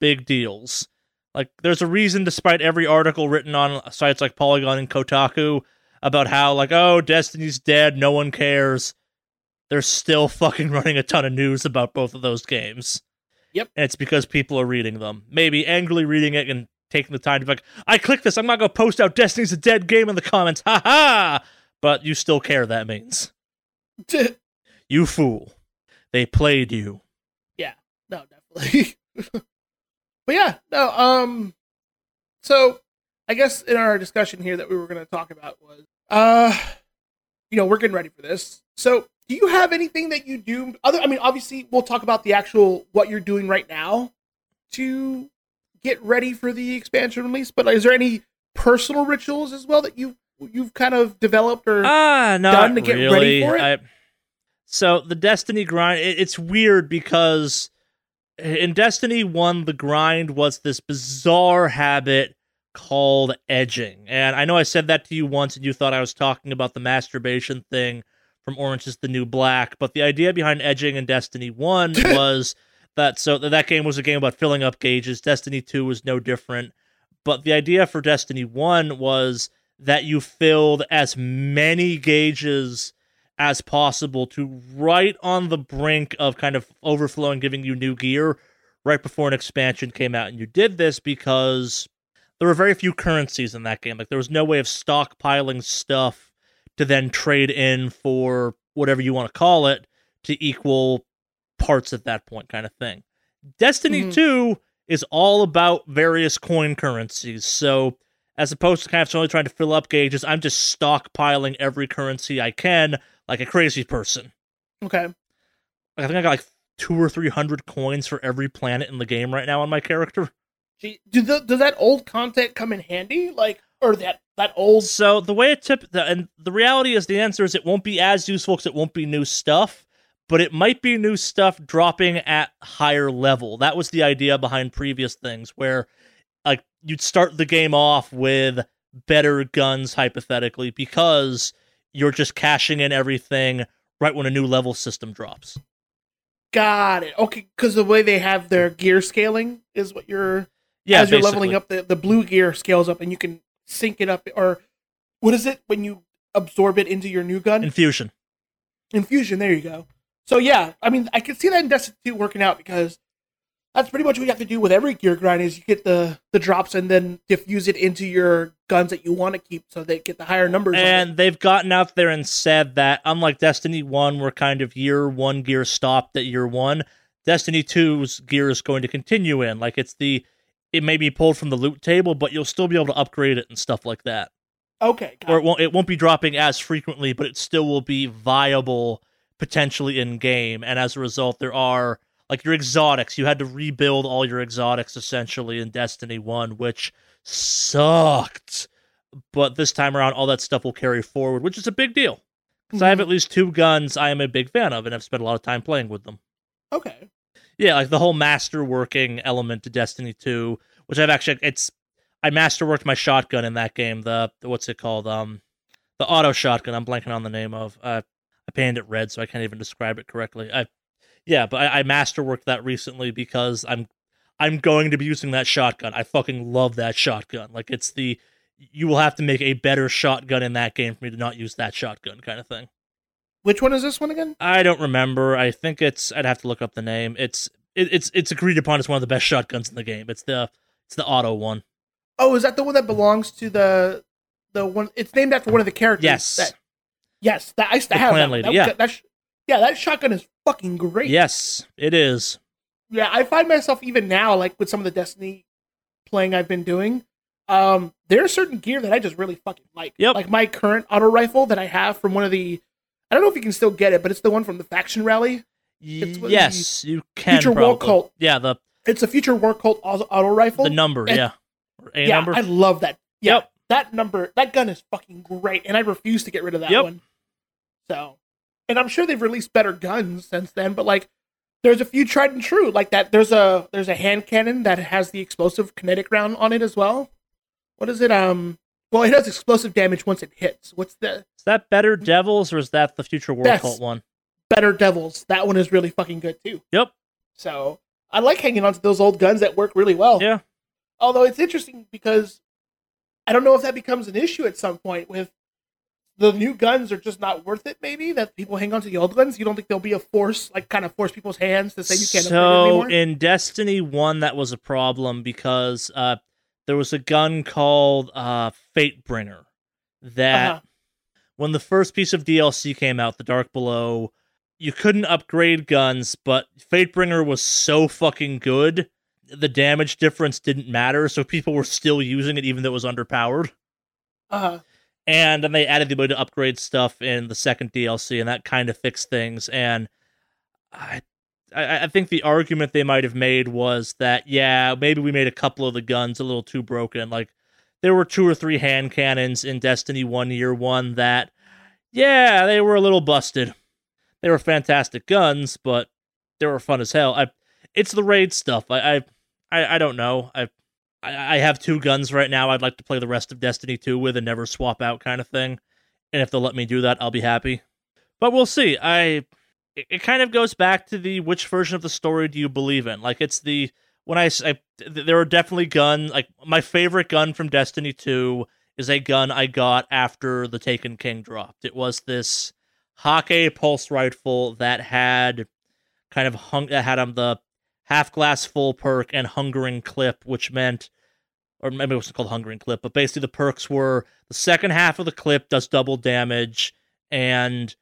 big deals. Like, there's a reason, despite every article written on sites like Polygon and Kotaku about how, like, oh, Destiny's dead, no one cares. They're still fucking [laughs] running a ton of news about both of those games. Yep. And it's because people are reading them. Maybe angrily reading it and taking the time to be like, I click this, I'm not gonna post out Destiny's a dead game in the comments. Ha ha! But you still care, that means. [laughs] You fool. They played you. Yeah. No, definitely. [laughs] but yeah, no. Um, so I guess in our discussion here that we were going to talk about was, uh, you know, we're getting ready for this. So, do you have anything that you do? Other, I mean, obviously, we'll talk about the actual what you're doing right now to get ready for the expansion release. But is there any personal rituals as well that you you've kind of developed or? Ah, not done to get ready for it? I, so the Destiny grind, it, it's weird because in Destiny 1, the grind was this bizarre habit called edging. And I know I said that to you once and you thought I was talking about the masturbation thing from Orange is the New Black, but the idea behind edging in Destiny 1 [laughs] was that so that game was a game about filling up gauges. Destiny 2 was no different. But the idea for Destiny 1 was that you filled as many gauges as possible to right on the brink of kind of overflowing, giving you new gear right before an expansion came out. And you did this because there were very few currencies in that game. Like there was no way of stockpiling stuff to then trade in for whatever you want to call it to equal parts at that point, kind of thing. Destiny Mhm. 2 is all about various coin currencies. So as opposed to kind of only trying to fill up gauges, I'm just stockpiling every currency I can like a crazy person. Okay. I think I got like two or three hundred coins for every planet in the game right now on my character. Gee, do the, does that old content come in handy? Like, or that that old? So the way it tip, the, and the reality is, the answer is it won't be as useful because it won't be new stuff, but it might be new stuff dropping at higher level. That was the idea behind previous things, where like you'd start the game off with better guns hypothetically because you're just cashing in everything right when a new level system drops. Got it. Okay, because the way they have their gear scaling is what you're. Yeah, as you're basically. leveling up, the, the blue gear scales up, and you can sync it up. Or what is it when you absorb it into your new gun? Infusion. Infusion. There you go. So yeah, I mean, I can see that in Destiny 2 working out because that's pretty much what you have to do with every gear grind is you get the the drops and then diffuse it into your guns that you want to keep so they get the higher numbers. And they've gotten out there and said that, unlike Destiny 1, where kind of year one gear stopped at year one, Destiny 2's gear is going to continue in. Like, it's the, it may be pulled from the loot table, but you'll still be able to upgrade it and stuff like that. okay, Or it. won't, it won't be dropping as frequently, but it still will be viable potentially in game. And as a result, there are, like, your exotics. You had to rebuild all your exotics essentially in Destiny 1, which sucked. But this time around, all that stuff will carry forward, which is a big deal. Because I have Mhm. at least two guns I am a big fan of, and I've spent a lot of time playing with them. okay. Yeah, like the whole masterworking element to Destiny 2, which I've actually it's I masterworked my shotgun in that game. The, the what's it called? Um, the auto shotgun. I'm blanking on the name of. Uh, I painted it red, so I can't even describe it correctly. I, yeah, but I, I masterworked that recently because I'm I'm going to be using that shotgun. I fucking love that shotgun. Like it's the you will have to make a better shotgun in that game for me to not use that shotgun kind of thing. Which one is this one again? I don't remember. I think it's. I'd have to look up the name. It's. It, it's. It's agreed upon as one of the best shotguns in the game. It's the. It's the auto one. Oh, is that the one that belongs to the the one? It's named after one of the characters. Yes. That, yes. That I used to The have. clan that. lady, That- yeah. That, sh- yeah. That shotgun is fucking great. Yes, it is. Yeah, I find myself even now, like with some of the Destiny playing I've been doing, um, there's certain gear that I just really fucking like. Yep. Like my current auto rifle that I have from one of the, I don't know if you can still get it, but it's the one from the faction rally. It's yes, you can. Future War. Cult. Yeah, the It's a future war cult auto, auto rifle. the number. and- yeah, a yeah, number. I love that. Yeah, Yep. that number, that gun is fucking great, and I refuse to get rid of that Yep. one. So, and I'm sure they've released better guns since then, but like, there's a few tried and true like that. There's a there's a hand cannon that has the explosive kinetic round on it as well. What is it? Um, well, it does explosive damage once it hits. What's the is that better Devils or is that the Future War That's- Cult one? Better Devils? That one is really fucking good too. Yep. So I like hanging on to those old guns that work really well. Yeah. Although it's interesting because I don't know if that becomes an issue at some point with the new guns are just not worth it. Maybe that people hang on to the old guns. You don't think there'll be a force like kind of force people's hands to say you can't so anymore? in Destiny One, that was a problem because uh, there was a gun called uh, Fatebringer that Uh-huh. when the first piece of DLC came out, The Dark Below, you couldn't upgrade guns, but Fatebringer was so fucking good, the damage difference didn't matter, so people were still using it even though it was underpowered. Uh-huh. And then they added the ability to upgrade stuff in the second DLC, and that kind of fixed things. And I, I, I think the argument they might have made was that yeah, maybe we made a couple of the guns a little too broken. Like there were two or three hand cannons in Destiny One Year One that, yeah, they were a little busted. They were fantastic guns, but they were fun as hell. I, it's the raid stuff. I, I, I, I don't know. I I, have two guns right now. I'd like to play the rest of Destiny 2 with and never swap out kind of thing. And if they'll let me do that, I'll be happy. But we'll see. I it, it kind of goes back to the which version of the story do you believe in? Like it's the when I, th- there are definitely guns like my favorite gun from Destiny 2 is a gun I got after the Taken King dropped. It was this Hakke pulse rifle that had kind of hung that had on the half glass full perk and hungering clip, which meant, or maybe it wasn't called hungering clip, but basically the perks were the second half of the clip does double damage, and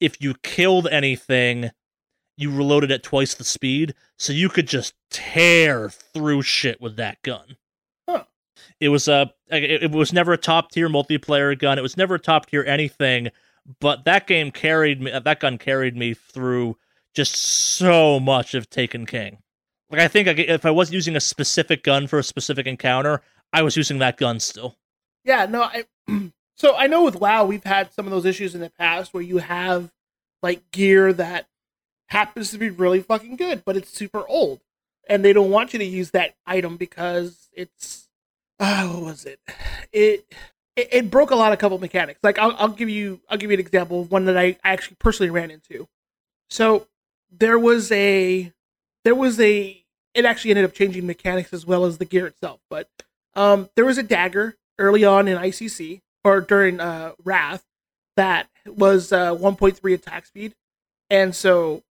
if you killed anything, you reloaded at twice the speed, so you could just tear through shit with that gun. Huh. It was a it, it was never a top tier multiplayer gun. It was never a top tier anything, but that game carried me. That gun carried me through just so much of Taken King. Like I think if I wasn't using a specific gun for a specific encounter, I was using that gun still. Yeah, no, I [clears throat] so I know with WoW we've had some of those issues in the past where you have like gear that happens to be really fucking good, but it's super old. And they don't want you to use that item because it's uh, what was it? It it, it broke a lot of couple mechanics. Like I'll, I'll give you I'll give you an example of one that I actually personally ran into. So there was a there was a it actually ended up changing mechanics as well as the gear itself. But um, there was a dagger early on in ICC or during uh, Wrath that was uh, 1.3 attack speed, and so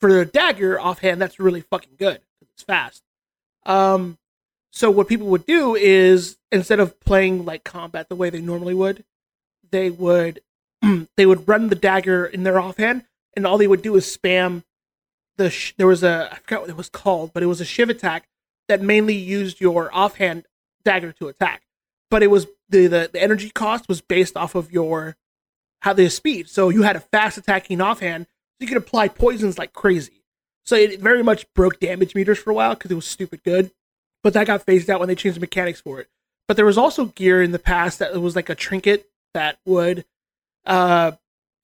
for the dagger offhand, that's really fucking good. It's fast. Um, so what people would do is instead of playing like combat the way they normally would, they would [clears throat] they would run the dagger in their offhand, and all they would do is spam the. Sh- there was a I forgot what it was called, but it was a shiv attack that mainly used your offhand dagger to attack, but it was the the, the energy cost was based off of your how the speed. So you had a fast attacking offhand, so you could apply poisons like crazy. So it very much broke damage meters for a while because it was stupid good. But that got phased out when they changed the mechanics for it. But there was also gear in the past that was like a trinket that would uh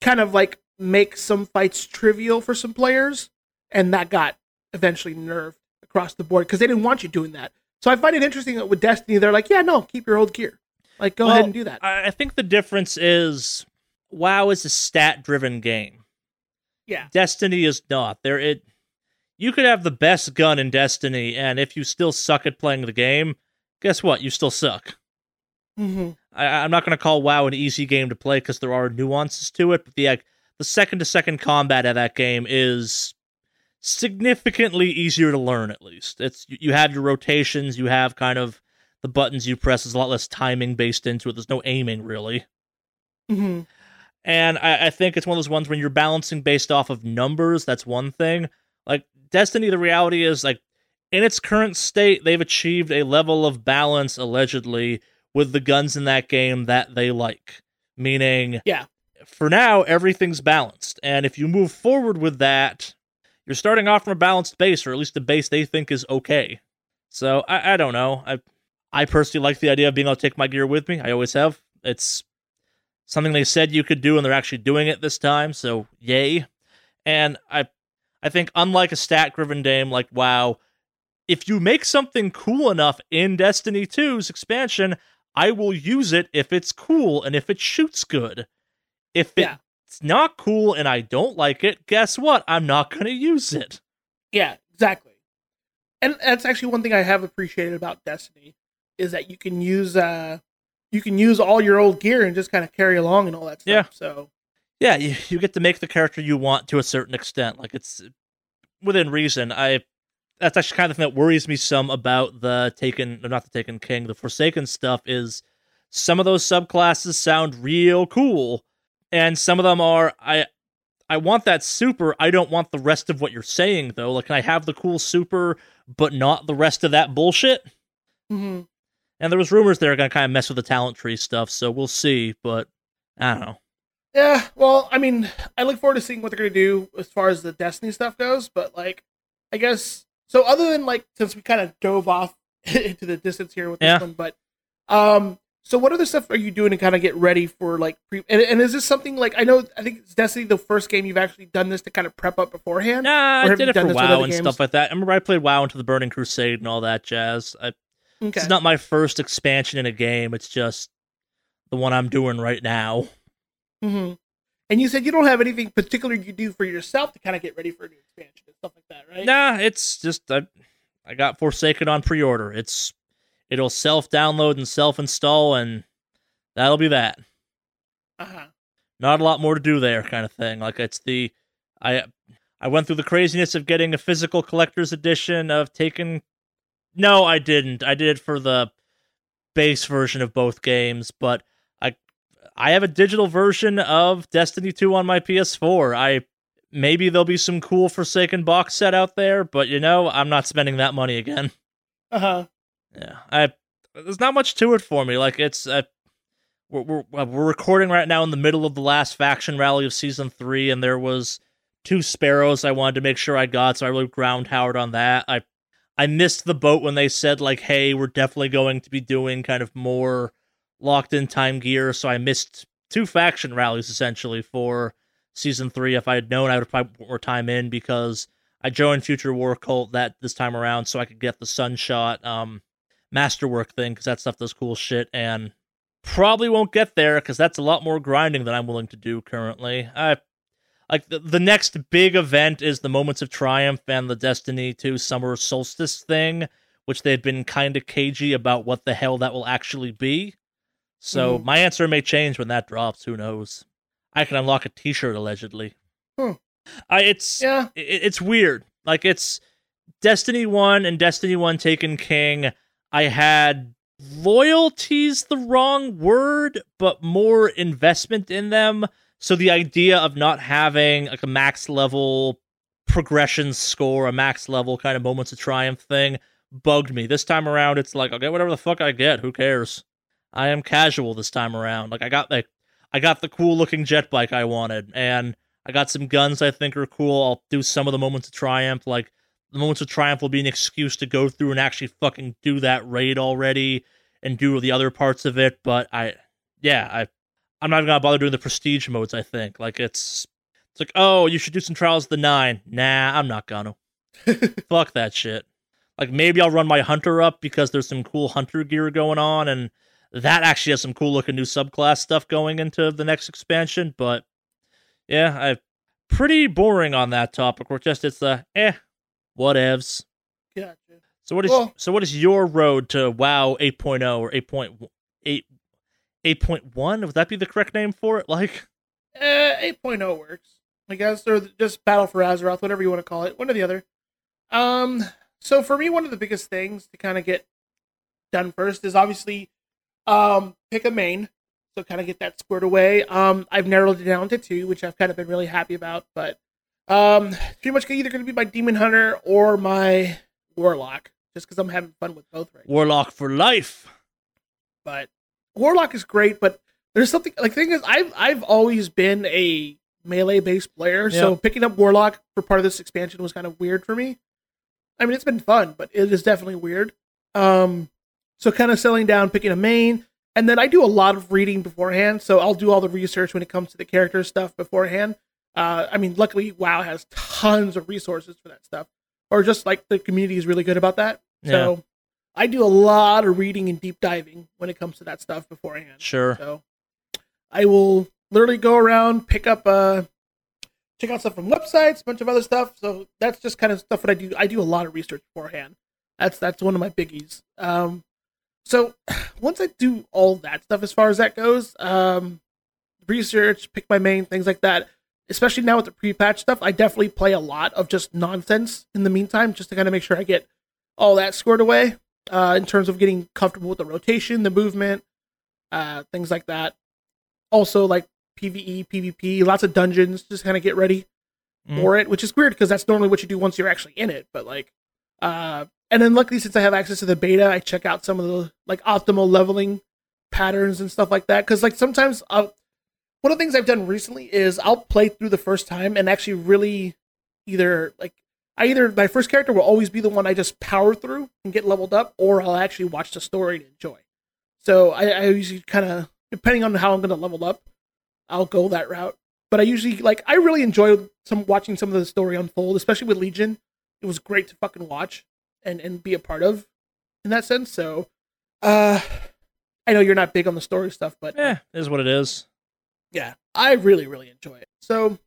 kind of like make some fights trivial for some players, and that got eventually nerfed across the board because they didn't want you doing that. So I find it interesting that with Destiny, they're like, yeah, no, keep your old gear. Like, go Well, ahead and do that. I think the difference is WoW is a stat driven game. yeah. Destiny is not. There it you could have the best gun in Destiny, and if you still suck at playing the game, guess what? You still suck. hmm I, I'm not going to call WoW an easy game to play because there are nuances to it, but the the second to second combat of that game is significantly easier to learn. At least it's you you have your rotations, you have kind of the buttons you press. There's a lot less timing based into it. There's no aiming really. hmm And I, I think it's one of those ones when you're balancing based off of numbers, that's one thing. Like Destiny, the reality is like in its current state, they've achieved a level of balance allegedly with the guns in that game that they like. Meaning, Yeah. for now, everything's balanced. And if you move forward with that, you're starting off from a balanced base, or at least a base they think is okay. So I, I don't know. I I personally like the idea of being able to take my gear with me. I always have. It's something they said you could do, and they're actually doing it this time. So yay! And I I think unlike a stat driven game like WoW, if you make something cool enough in Destiny 2's expansion, I will use it if it's cool and if it shoots good. If Yeah. it's not cool and I don't like it, guess what? I'm not going to use it. Yeah, exactly. And that's actually one thing I have appreciated about Destiny is that you can use uh you can use all your old gear and just kind of carry along and all that stuff. Yeah. So Yeah, you, you get to make the character you want to a certain extent. Like it's within reason. I that's actually kind of the thing that worries me some about the Taken, no, not the Taken King, the Forsaken stuff is some of those subclasses sound real cool, and some of them are I. I want that super. I don't want the rest of what you're saying though. Like, can I have the cool super, but not the rest of that bullshit? mhm. And there was rumors they're gonna kind of mess with the talent tree stuff, so we'll see. But I don't know. Yeah, well, I mean, I look forward to seeing what they're gonna do as far as the Destiny stuff goes, but like I guess so other than like since we kind of dove off [laughs] into the distance here with this Yeah. one, but um so what other stuff are you doing to kind of get ready for like pre and, and is this something like I know I think it's Destiny the first game you've actually done this to kind of prep up beforehand? Nah, I did it for WoW and games? stuff like that. I remember I played WoW into the Burning Crusade and all that jazz. I, Okay. It's not my first expansion in a game. It's just the one I'm doing right now. hmm And you said you don't have anything particular you do for yourself to kind of get ready for a new expansion and stuff like that, right? Nah, it's just I, I got Forsaken on pre-order. It's it'll self-download and self-install, and that'll be that. Uh-huh. Not a lot more to do there, kind of thing. Like it's the I I went through the craziness of getting a physical collector's edition of Taken. No, I didn't. I did it for the base version of both games, but I I have a digital version of Destiny 2 on my PS4. I maybe there'll be some cool Forsaken box set out there, but you know, I'm not spending that money again. [laughs] Uh huh. Yeah, I there's not much to it for me. Like it's uh, we're we're uh, we're recording right now in the middle of the last faction rally of season three, and there was two sparrows I wanted to make sure I got, so I really ground Howard on that. I I missed the boat when they said like, "Hey, we're definitely going to be doing kind of more locked in time gear," so I missed two faction rallies essentially for season three. If I had known, I would have probably put more time in because I joined Future War Cult that this time around so I could get the Sunshot um masterwork thing because that stuff does cool shit and probably won't get there because that's a lot more grinding than I'm willing to do currently. I like the, the next big event is the Moments of Triumph and the Destiny 2 Summer Solstice thing, which they've been kind of cagey about what the hell that will actually be. So Mhm. my answer may change when that drops. Who knows? I can unlock a T-shirt allegedly. Hmm. I it's Yeah. it, it's weird. Like it's Destiny 1 and Destiny 1 Taken King. I had loyalty's the wrong word, but more investment in them. So the idea of not having like a max level progression score, a max level kind of moments of triumph thing bugged me. This time around it's like I'll get whatever the fuck I get. Who cares? I am casual this time around. Like I got the I got the cool looking jet bike I wanted and I got some guns I think are cool. I'll do some of the moments of triumph. Like the moments of triumph will be an excuse to go through and actually fucking do that raid already and do the other parts of it. But I, yeah, I, I'm not even gonna bother doing the prestige modes. I think like it's, it's like oh you should do some trials of the nine. Nah, I'm not gonna. [laughs] Fuck that shit. Like maybe I'll run my hunter up because there's some cool hunter gear going on and that actually has some cool looking new subclass stuff going into the next expansion. But yeah, I pretty boring on that topic. We're just it's the eh, whatevs. Gotcha. So what is Well- so what is your road to WoW 8.0 or 8.8 8.1? Would that be the correct name for it? [laughs] Like Uh, 8.0 works, I guess, or just Battle for Azeroth, whatever you want to call it, one or the other. Um, so for me, one of the biggest things to kind of get done first is obviously um pick a main, so kind of get that squared away. Um, I've narrowed it down to two, which I've kind of been really happy about, but um, pretty much either going to be my Demon Hunter or my Warlock, just because I'm having fun with both right now Warlock for life. but Warlock is great, but there's something like the thing is I've I've always been a melee based player, so picking up Warlock for part of this expansion was kind of weird for me. I mean, it's been fun, but it is definitely weird. Um, so kind of settling down, picking a main, and then I do a lot of reading beforehand. So I'll do all the research when it comes to the character stuff beforehand. Uh, I mean, luckily WoW has tons of resources for that stuff, or just like the community is really good about that. So I do a lot of reading and deep diving when it comes to that stuff beforehand. Sure. So I will literally go around, pick up, uh, check out stuff from websites, a bunch of other stuff. So that's just kind of stuff that I do. I do a lot of research beforehand. That's that's one of my biggies. Um, so [sighs] once I do all that stuff, as far as that goes, um, research, pick my main things like that. Especially now with the pre-patch stuff, I definitely play a lot of just nonsense in the meantime, just to kind of make sure I get all that scored away. Uh, in terms of getting comfortable with the rotation, the movement, uh, things like that. Also, like PVE, PvP, lots of dungeons, just kind of get ready Mm. for it, which is weird because that's normally what you do once you're actually in it. But like, uh, and then luckily since I have access to the beta, I check out some of the like optimal leveling patterns and stuff like that. Because like sometimes I'll, one of the things I've done recently is I'll play through the first time and actually really either like I either my first character will always be the one I just power through and get leveled up, or I'll actually watch the story and enjoy. So I, I usually kind of depending on how I'm going to level up, I'll go that route. But I usually like I really enjoy some watching some of the story unfold, especially with Legion. It was great to fucking watch and and be a part of in that sense. So, uh, I know you're not big on the story stuff, but yeah, it is what it is. yeah, I really, really enjoy it. So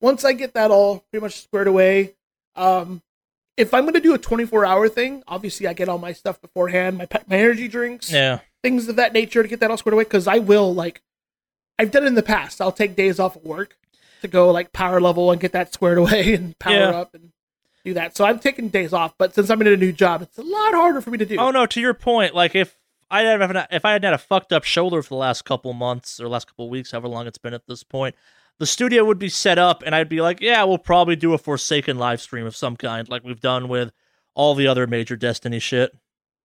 once I get that all pretty much squared away, um, if I'm going to do a 24 hour thing, obviously I get all my stuff beforehand, my my energy drinks, Yeah. things of that nature to get that all squared away. Because I will like, I've done it in the past. I'll take days off of work to go like power level and get that squared away [laughs] and power Yeah. up and do that. So I'm taking days off. But since I'm in a new job, it's a lot harder for me to do. Oh no, to your point, like if I had if I hadn't had a fucked up shoulder for the last couple months or last couple weeks, however long it's been at this point, the studio would be set up, and I'd be like, yeah, we'll probably do a Forsaken live stream of some kind, like we've done with all the other major Destiny shit.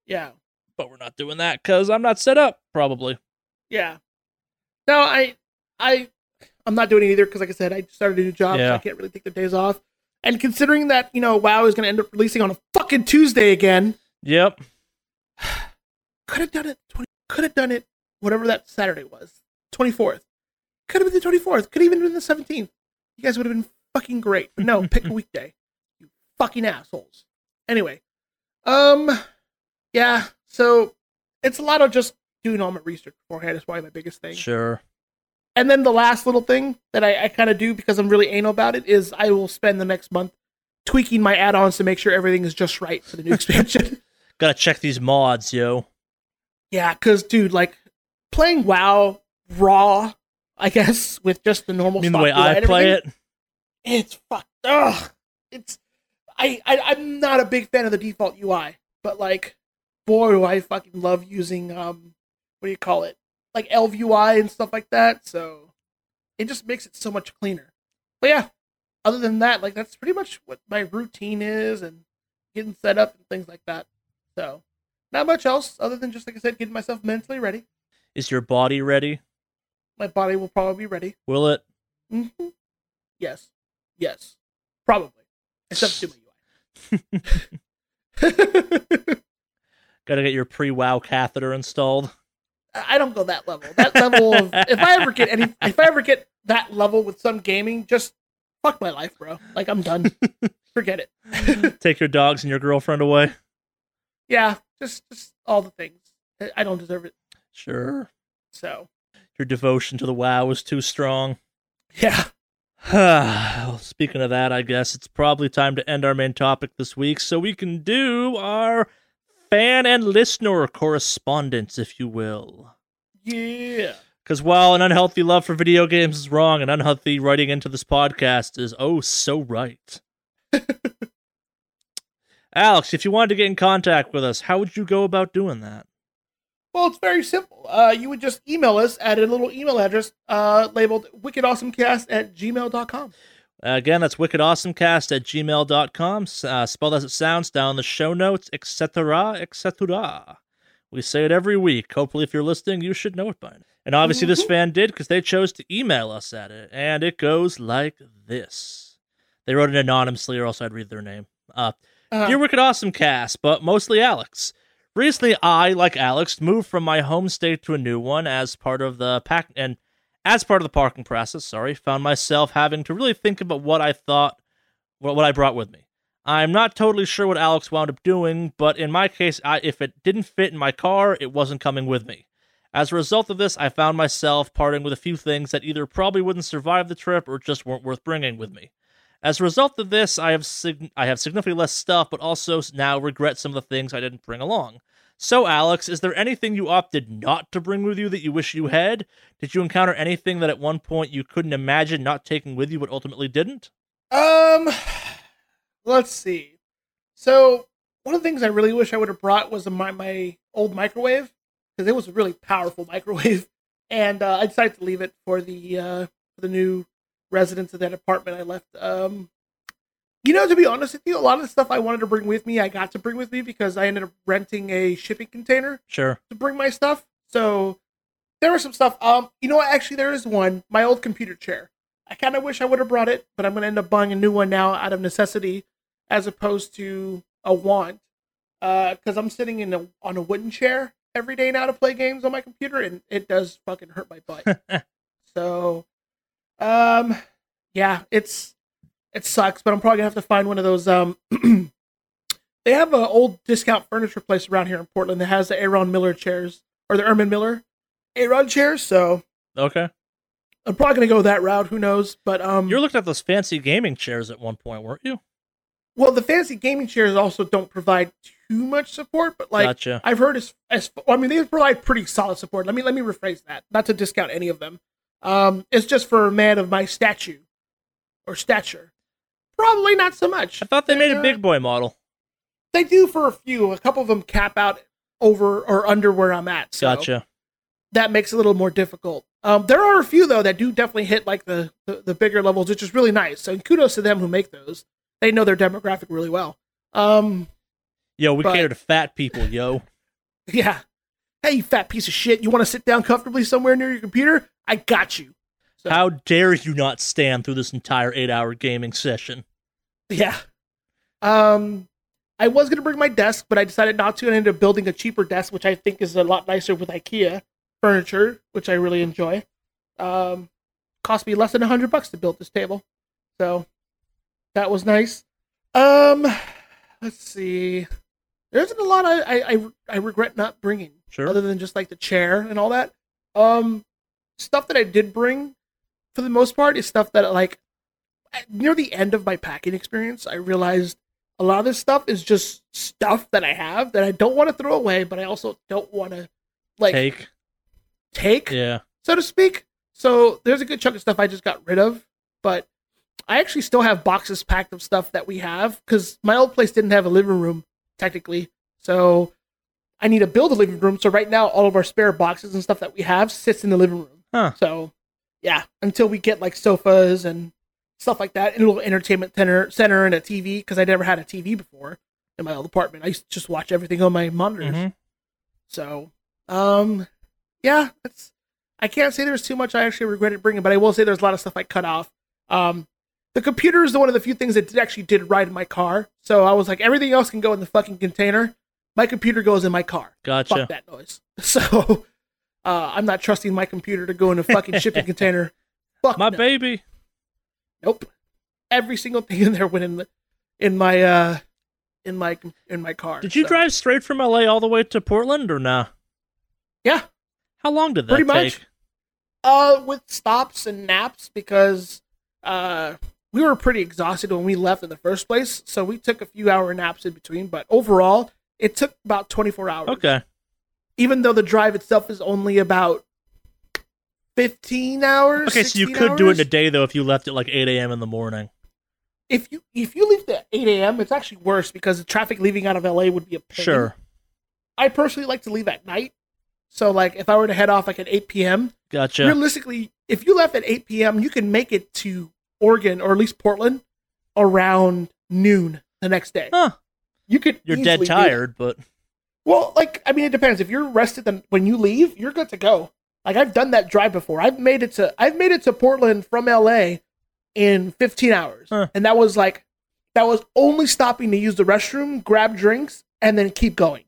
Yeah. But we're not doing that because I'm not set up, probably. Yeah. No, I, I, I'm not doing it either because, like I said, I started a new job, so Yeah. I can't really take the days off. And considering that you know WoW is going to end up releasing on a fucking Tuesday again, Yep. [sighs] could have done it. 20, could have done it. Whatever that Saturday was, 24th. Could have been the 24th. Could have even been the 17th. You guys would have been fucking great. But no, pick a weekday. You fucking assholes. Anyway, um, yeah. So it's a lot of just doing all my research beforehand. Is probably my biggest thing. Sure. And then the last little thing that I, I kind of do because I'm really anal about it is I will spend the next month tweaking my add-ons to make sure everything is just right for the new [laughs] expansion. Gotta check these mods, yo. yeah, because dude, like playing WoW raw, I guess with just the normal. I mean, the way I play it, it's fucked. Ugh, it's. I, I I'm not a big fan of the default UI, but like, boy, do I fucking love using um, what do you call it, like Elv UI and stuff like that. So it just makes it so much cleaner. But yeah, other than that, like that's pretty much what my routine is and getting set up and things like that. So not much else other than just like I said, getting myself mentally ready. is your body ready? My body will probably be ready. Will it? hmm Yes, yes, probably. Except UI. [laughs] [laughs] Gotta get your pre-WoW catheter installed. I don't go that level. That level of if I ever get any, if I ever get that level with some gaming, just fuck my life, bro. Like I'm done. [laughs] Forget it. Take your dogs and your girlfriend away. yeah, just just all the things. I don't deserve it. Sure. So Your devotion to the WoW was too strong. yeah, [sighs] well, speaking of that, I guess it's probably time to end our main topic this week so we can do our fan and listener correspondence, if you will. yeah. Because while an unhealthy love for video games is wrong, an unhealthy writing into this podcast is oh so right. [laughs] Alex, if you wanted to get in contact with us, how would you go about doing that? Well, it's very simple. Uh, you would just email us at a little email address uh, labeled wickedawesomecast at gmail.com. Again, that's wickedawesomecast at gmail.com. Uh, spelled as it sounds down in the show notes, etc., etc. We say it every week. Hopefully, if you're listening, you should know it by now. And obviously, this Mhm. fan did because they chose to email us at it. And it goes like this. They wrote it anonymously, or else I'd read their name. Uh, Uh, Dear Wicked Awesome Cast, but mostly Alex. Recently, I, like Alex, moved from my home state to a new one as part of the pack and as part of the parking process. Sorry, found myself having to really think about what I thought, what, what I brought with me. I'm not totally sure what Alex wound up doing, but in my case, I, if it didn't fit in my car, it wasn't coming with me. As a result of this, I found myself parting with a few things that either probably wouldn't survive the trip or just weren't worth bringing with me. As a result of this, I have sig- I have significantly less stuff, but also now regret some of the things I didn't bring along. So, Alex, is there anything you opted not to bring with you that you wish you had? Did you encounter anything that at one point you couldn't imagine not taking with you, but ultimately didn't? Um, let's see. So one of the things I really wish I would have brought was my my old microwave because it was a really powerful [laughs] microwave, and uh, I decided to leave it for the uh, for the new residents of that apartment I left. Um, you know, to be honest with you, a lot of the stuff I wanted to bring with me, I got to bring with me because I ended up renting a shipping container Sure. to bring my stuff. So there was some stuff. Um, you know what? Actually, there is one. My old computer chair. I kind of wish I would have brought it, but I'm going to end up buying a new one now out of necessity, as opposed to a want. Because I'm sitting in a on a wooden chair every day now to play games on my computer, and it does fucking hurt my butt. [laughs] so, um, yeah, it's it sucks, but I'm probably gonna have to find one of those. Um, [clears throat] they have an old discount furniture place around here in Portland that has the Aaron Miller chairs or the Herman Miller Aeron chairs. So Okay. I'm probably gonna go that route. Who knows? But um, You were looking at those fancy gaming chairs at one point, weren't you? well, the fancy gaming chairs also don't provide too much support, but like gotcha. I've heard as, as I mean they provide pretty solid support. Let me let me rephrase that. Not to discount any of them. Um, it's just for a man of my statue or stature. Probably not so much. I thought they made a Uh, big boy model. They do for a few. A couple of them cap out over or under where I'm at. So Gotcha. that makes it a little more difficult. Um, there are a few though that do definitely hit like the, the the bigger levels, which is really nice. So kudos to them who make those. They know their demographic really well. Um, Yo, we But- cater to fat people, yo. [laughs] yeah. Hey, you fat piece of shit! You want to sit down comfortably somewhere near your computer? I got you. So- How dare you not stand through this entire eight hour gaming session? Yeah. Um, I was gonna bring my desk, but I decided not to, and I ended up building a cheaper desk, which I think is a lot nicer with IKEA furniture, which I really enjoy. Um, cost me less than a hundred bucks to build this table, so that was nice. Um, let's see. There isn't a lot I I, I, regret not bringing Sure. other than just like the chair and all that. Um, stuff that I did bring, for the most part, is stuff that like near the end of my packing experience, I realized a lot of this stuff is just stuff that I have that I don't want to throw away, but I also don't want to like Take. take, Yeah. so to speak. So there's a good chunk of stuff I just got rid of, but I actually still have boxes packed of stuff that we have because my old place didn't have a living room technically. So I need to build a living room. So right now, all of our spare boxes and stuff that we have sits in the living room. Huh. So yeah, until we get like sofas and stuff like that, and a little entertainment center, center and a TV because I never had a TV before in my old apartment. I used to just watch everything on my monitors. Mhm. So, um, yeah, that's. I can't say there's too much I actually regretted bringing, but I will say there's a lot of stuff I cut off. Um, the computer is the one of the few things that did, actually did ride in my car. So I was like, everything else can go in the fucking container. My computer goes in my car. Gotcha. Fuck that noise. [laughs] So, uh, I'm not trusting my computer to go in a fucking shipping [laughs] container. Fuck My no. baby. Nope. Every single thing in there went in the, in my uh in my in my car. Did you So, drive straight from LA all the way to Portland or nah? Yeah. How long did that Pretty take? much. Uh, with stops and naps because uh we were pretty exhausted when we left in the first place, so we took a few hour naps in between. But overall, it took about 24 hours. Okay. Even though the drive itself is only about 15 hours. Okay, so you 16 could do it in a day though if you left at like 8 a.m. in the morning. If you if you leave at 8 a.m., it's actually worse because the traffic leaving out of LA would be a pain. Sure. I personally like to leave at night. So like if I were to head off like at 8 p.m., Gotcha. realistically, if you left at 8 p.m., you can make it to Oregon or at least Portland around noon the next day. Huh. You could. You're dead tired, but Well, like I mean, it depends. If you're rested, then when you leave, you're good to go. Like I've done that drive before. I've made it to I've made it to Portland from LA in 15 hours, Huh. and that was like that was only stopping to use the restroom, grab drinks, and then keep going.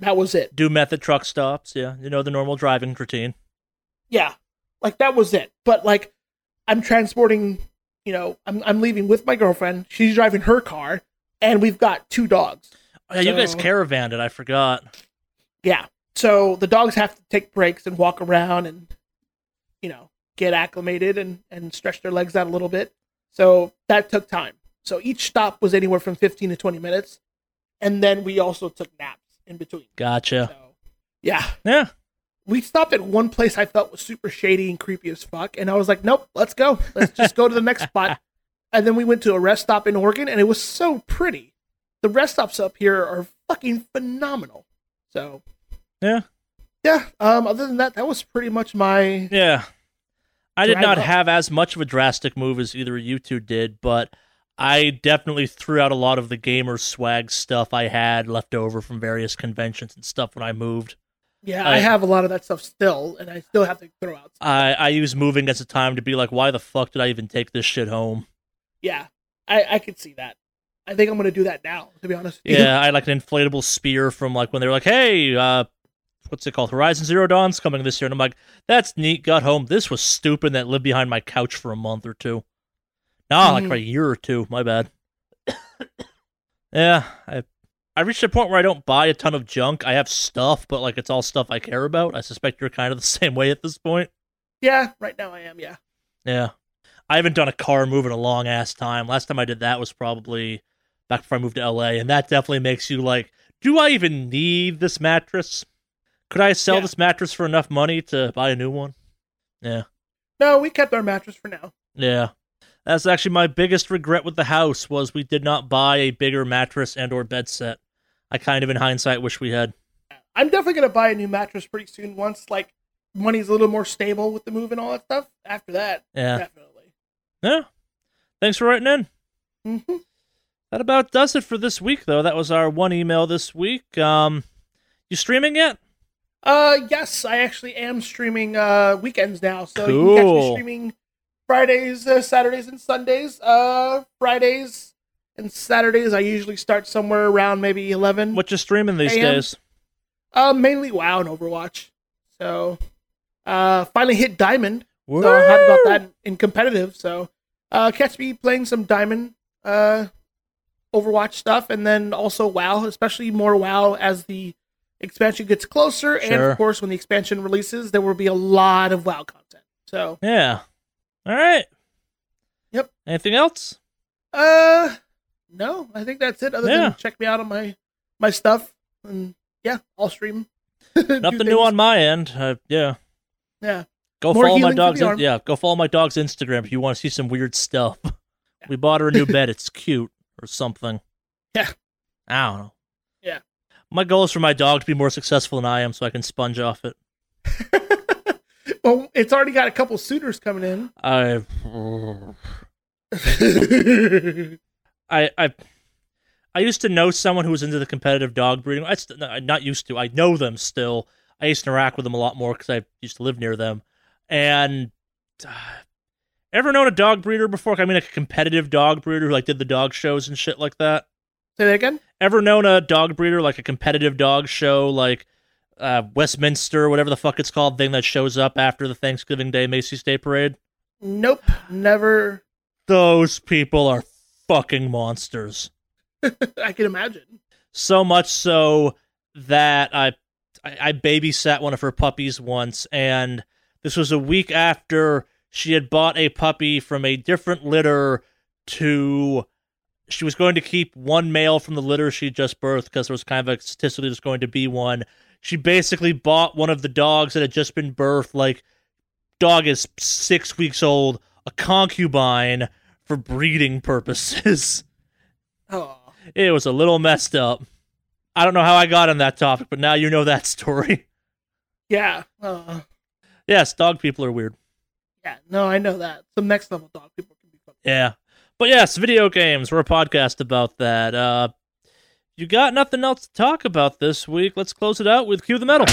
That was it. do method truck stops. Yeah, you know the normal driving routine. Yeah, like that was it. But like, I'm transporting. You know, I'm I'm leaving with my girlfriend. She's driving her car, and we've got two dogs. Oh, yeah, you guys So- caravanned it. I forgot. Yeah. So the dogs have to take breaks and walk around and, you know, get acclimated and, and stretch their legs out a little bit. So that took time. So each stop was anywhere from 15 to 20 minutes. And then we also took naps in between. Gotcha. So, yeah. Yeah. We stopped at one place I felt was super shady and creepy as fuck. And I was like, nope, let's go. Let's just go to the next spot. [laughs] And then we went to a rest stop in Oregon and it was so pretty. The rest stops up here are fucking phenomenal. So Yeah. yeah. Um. Other than that, that was pretty much my. Yeah. I did not up. have as much of a drastic move as either of you two did, but I definitely threw out a lot of the gamer swag stuff I had left over from various conventions and stuff when I moved. Yeah, I- I have a lot of that stuff still, and I still have to throw out. Stuff. I, I use moving as a time to be like, why the fuck did I even take this shit home? Yeah, I I could see that. I think I'm gonna do that now. To be honest. Yeah, I had like an inflatable spear from like when they were like, hey, uh, what's it called? Horizon Zero Dawn's coming this year. And I'm like, that's neat. Got home. This was stupid that lived behind my couch for a month or two. Nah, like Mhm. for a year or two. My bad. [coughs] yeah, I I reached a point where I don't buy a ton of junk. I have stuff, but like it's all stuff I care about. I suspect you're kind of the [laughs] same way at this point. Yeah. Right now I am. Yeah. Yeah. I haven't done a car move in a long ass time. Last time I did that was probably back before I moved to LA, and that definitely makes you like, do I even need this mattress? Could I sell Yeah. this mattress for enough money to buy a new one? Yeah. No, we kept our mattress for now. Yeah. That's actually my biggest regret with the house was we did not buy a bigger mattress and or bed set. I kind of in hindsight wish we had. I'm definitely gonna buy a new mattress pretty soon. Once like money's a little more stable with the move and all that stuff, after that, Yeah. definitely. Yeah. Thanks for writing in. hmm That about does it for this week, though. That was our one email this week. Um, you streaming yet? Uh, yes, I actually am streaming uh weekends now, so you can catch me streaming Fridays, uh, Saturdays, and Sundays. Uh, Fridays and Saturdays, I usually start somewhere around maybe eleven. What you streaming these AM? days? Uh, mainly WoW and Overwatch. So, uh, finally hit Diamond. So I'm happy about that in competitive. So, uh, catch me playing some Diamond, uh, Overwatch stuff, and then also WoW, especially more WoW as the expansion gets closer. And of course, when the expansion releases, there will be a lot of WoW content. So, Yeah. All right. Yep. Anything else? uh, no, I think that's it. Other Yeah. than check me out on my my stuff, and yeah, I'll stream. [laughs] Nothing new on my end. Uh, yeah. Yeah. Go More follow my dog's. in- yeah. Go follow my dog's Instagram if you want to see some weird stuff. [laughs] we bought her a new [laughs] bed. It's cute or something. Yeah. I don't know. Yeah. My goal is for my dog to be more successful than I am, so I can sponge off it. Well, it's already got a couple suitors coming in. I. I I I used to know someone who was into the competitive dog breeding. I st- no, not used to. I know them still. I used to interact with them a lot more because I used to live near them. And uh, ever known a dog breeder before? I mean, like a competitive dog breeder who like did the dog shows and shit like that. Say that again. Ever known a dog breeder like a competitive dog show like uh, Westminster, whatever the fuck it's called, thing that shows up after the Thanksgiving Day Macy's Day Parade? Nope, never. Those people are fucking monsters. [laughs] I can imagine. so much so that I, I I babysat one of her puppies once, and this was a week after she had bought a puppy from a different litter to. She was going to keep one male from the litter she just birthed because there was kind of a statistically there's going to be one. She basically bought one of the dogs that had just been birthed, like dog is six weeks old, a concubine for breeding purposes. Oh, It was a little messed up. I don't know how I got on that topic, but now you know that story. yeah. Uh, yes, dog people are weird. yeah. No, I know that. Some next level dog people can be fun. Yeah. But yes, video games. We're a podcast about that. Uh you got nothing else to talk about this week. Let's close it out with Cue the Metal.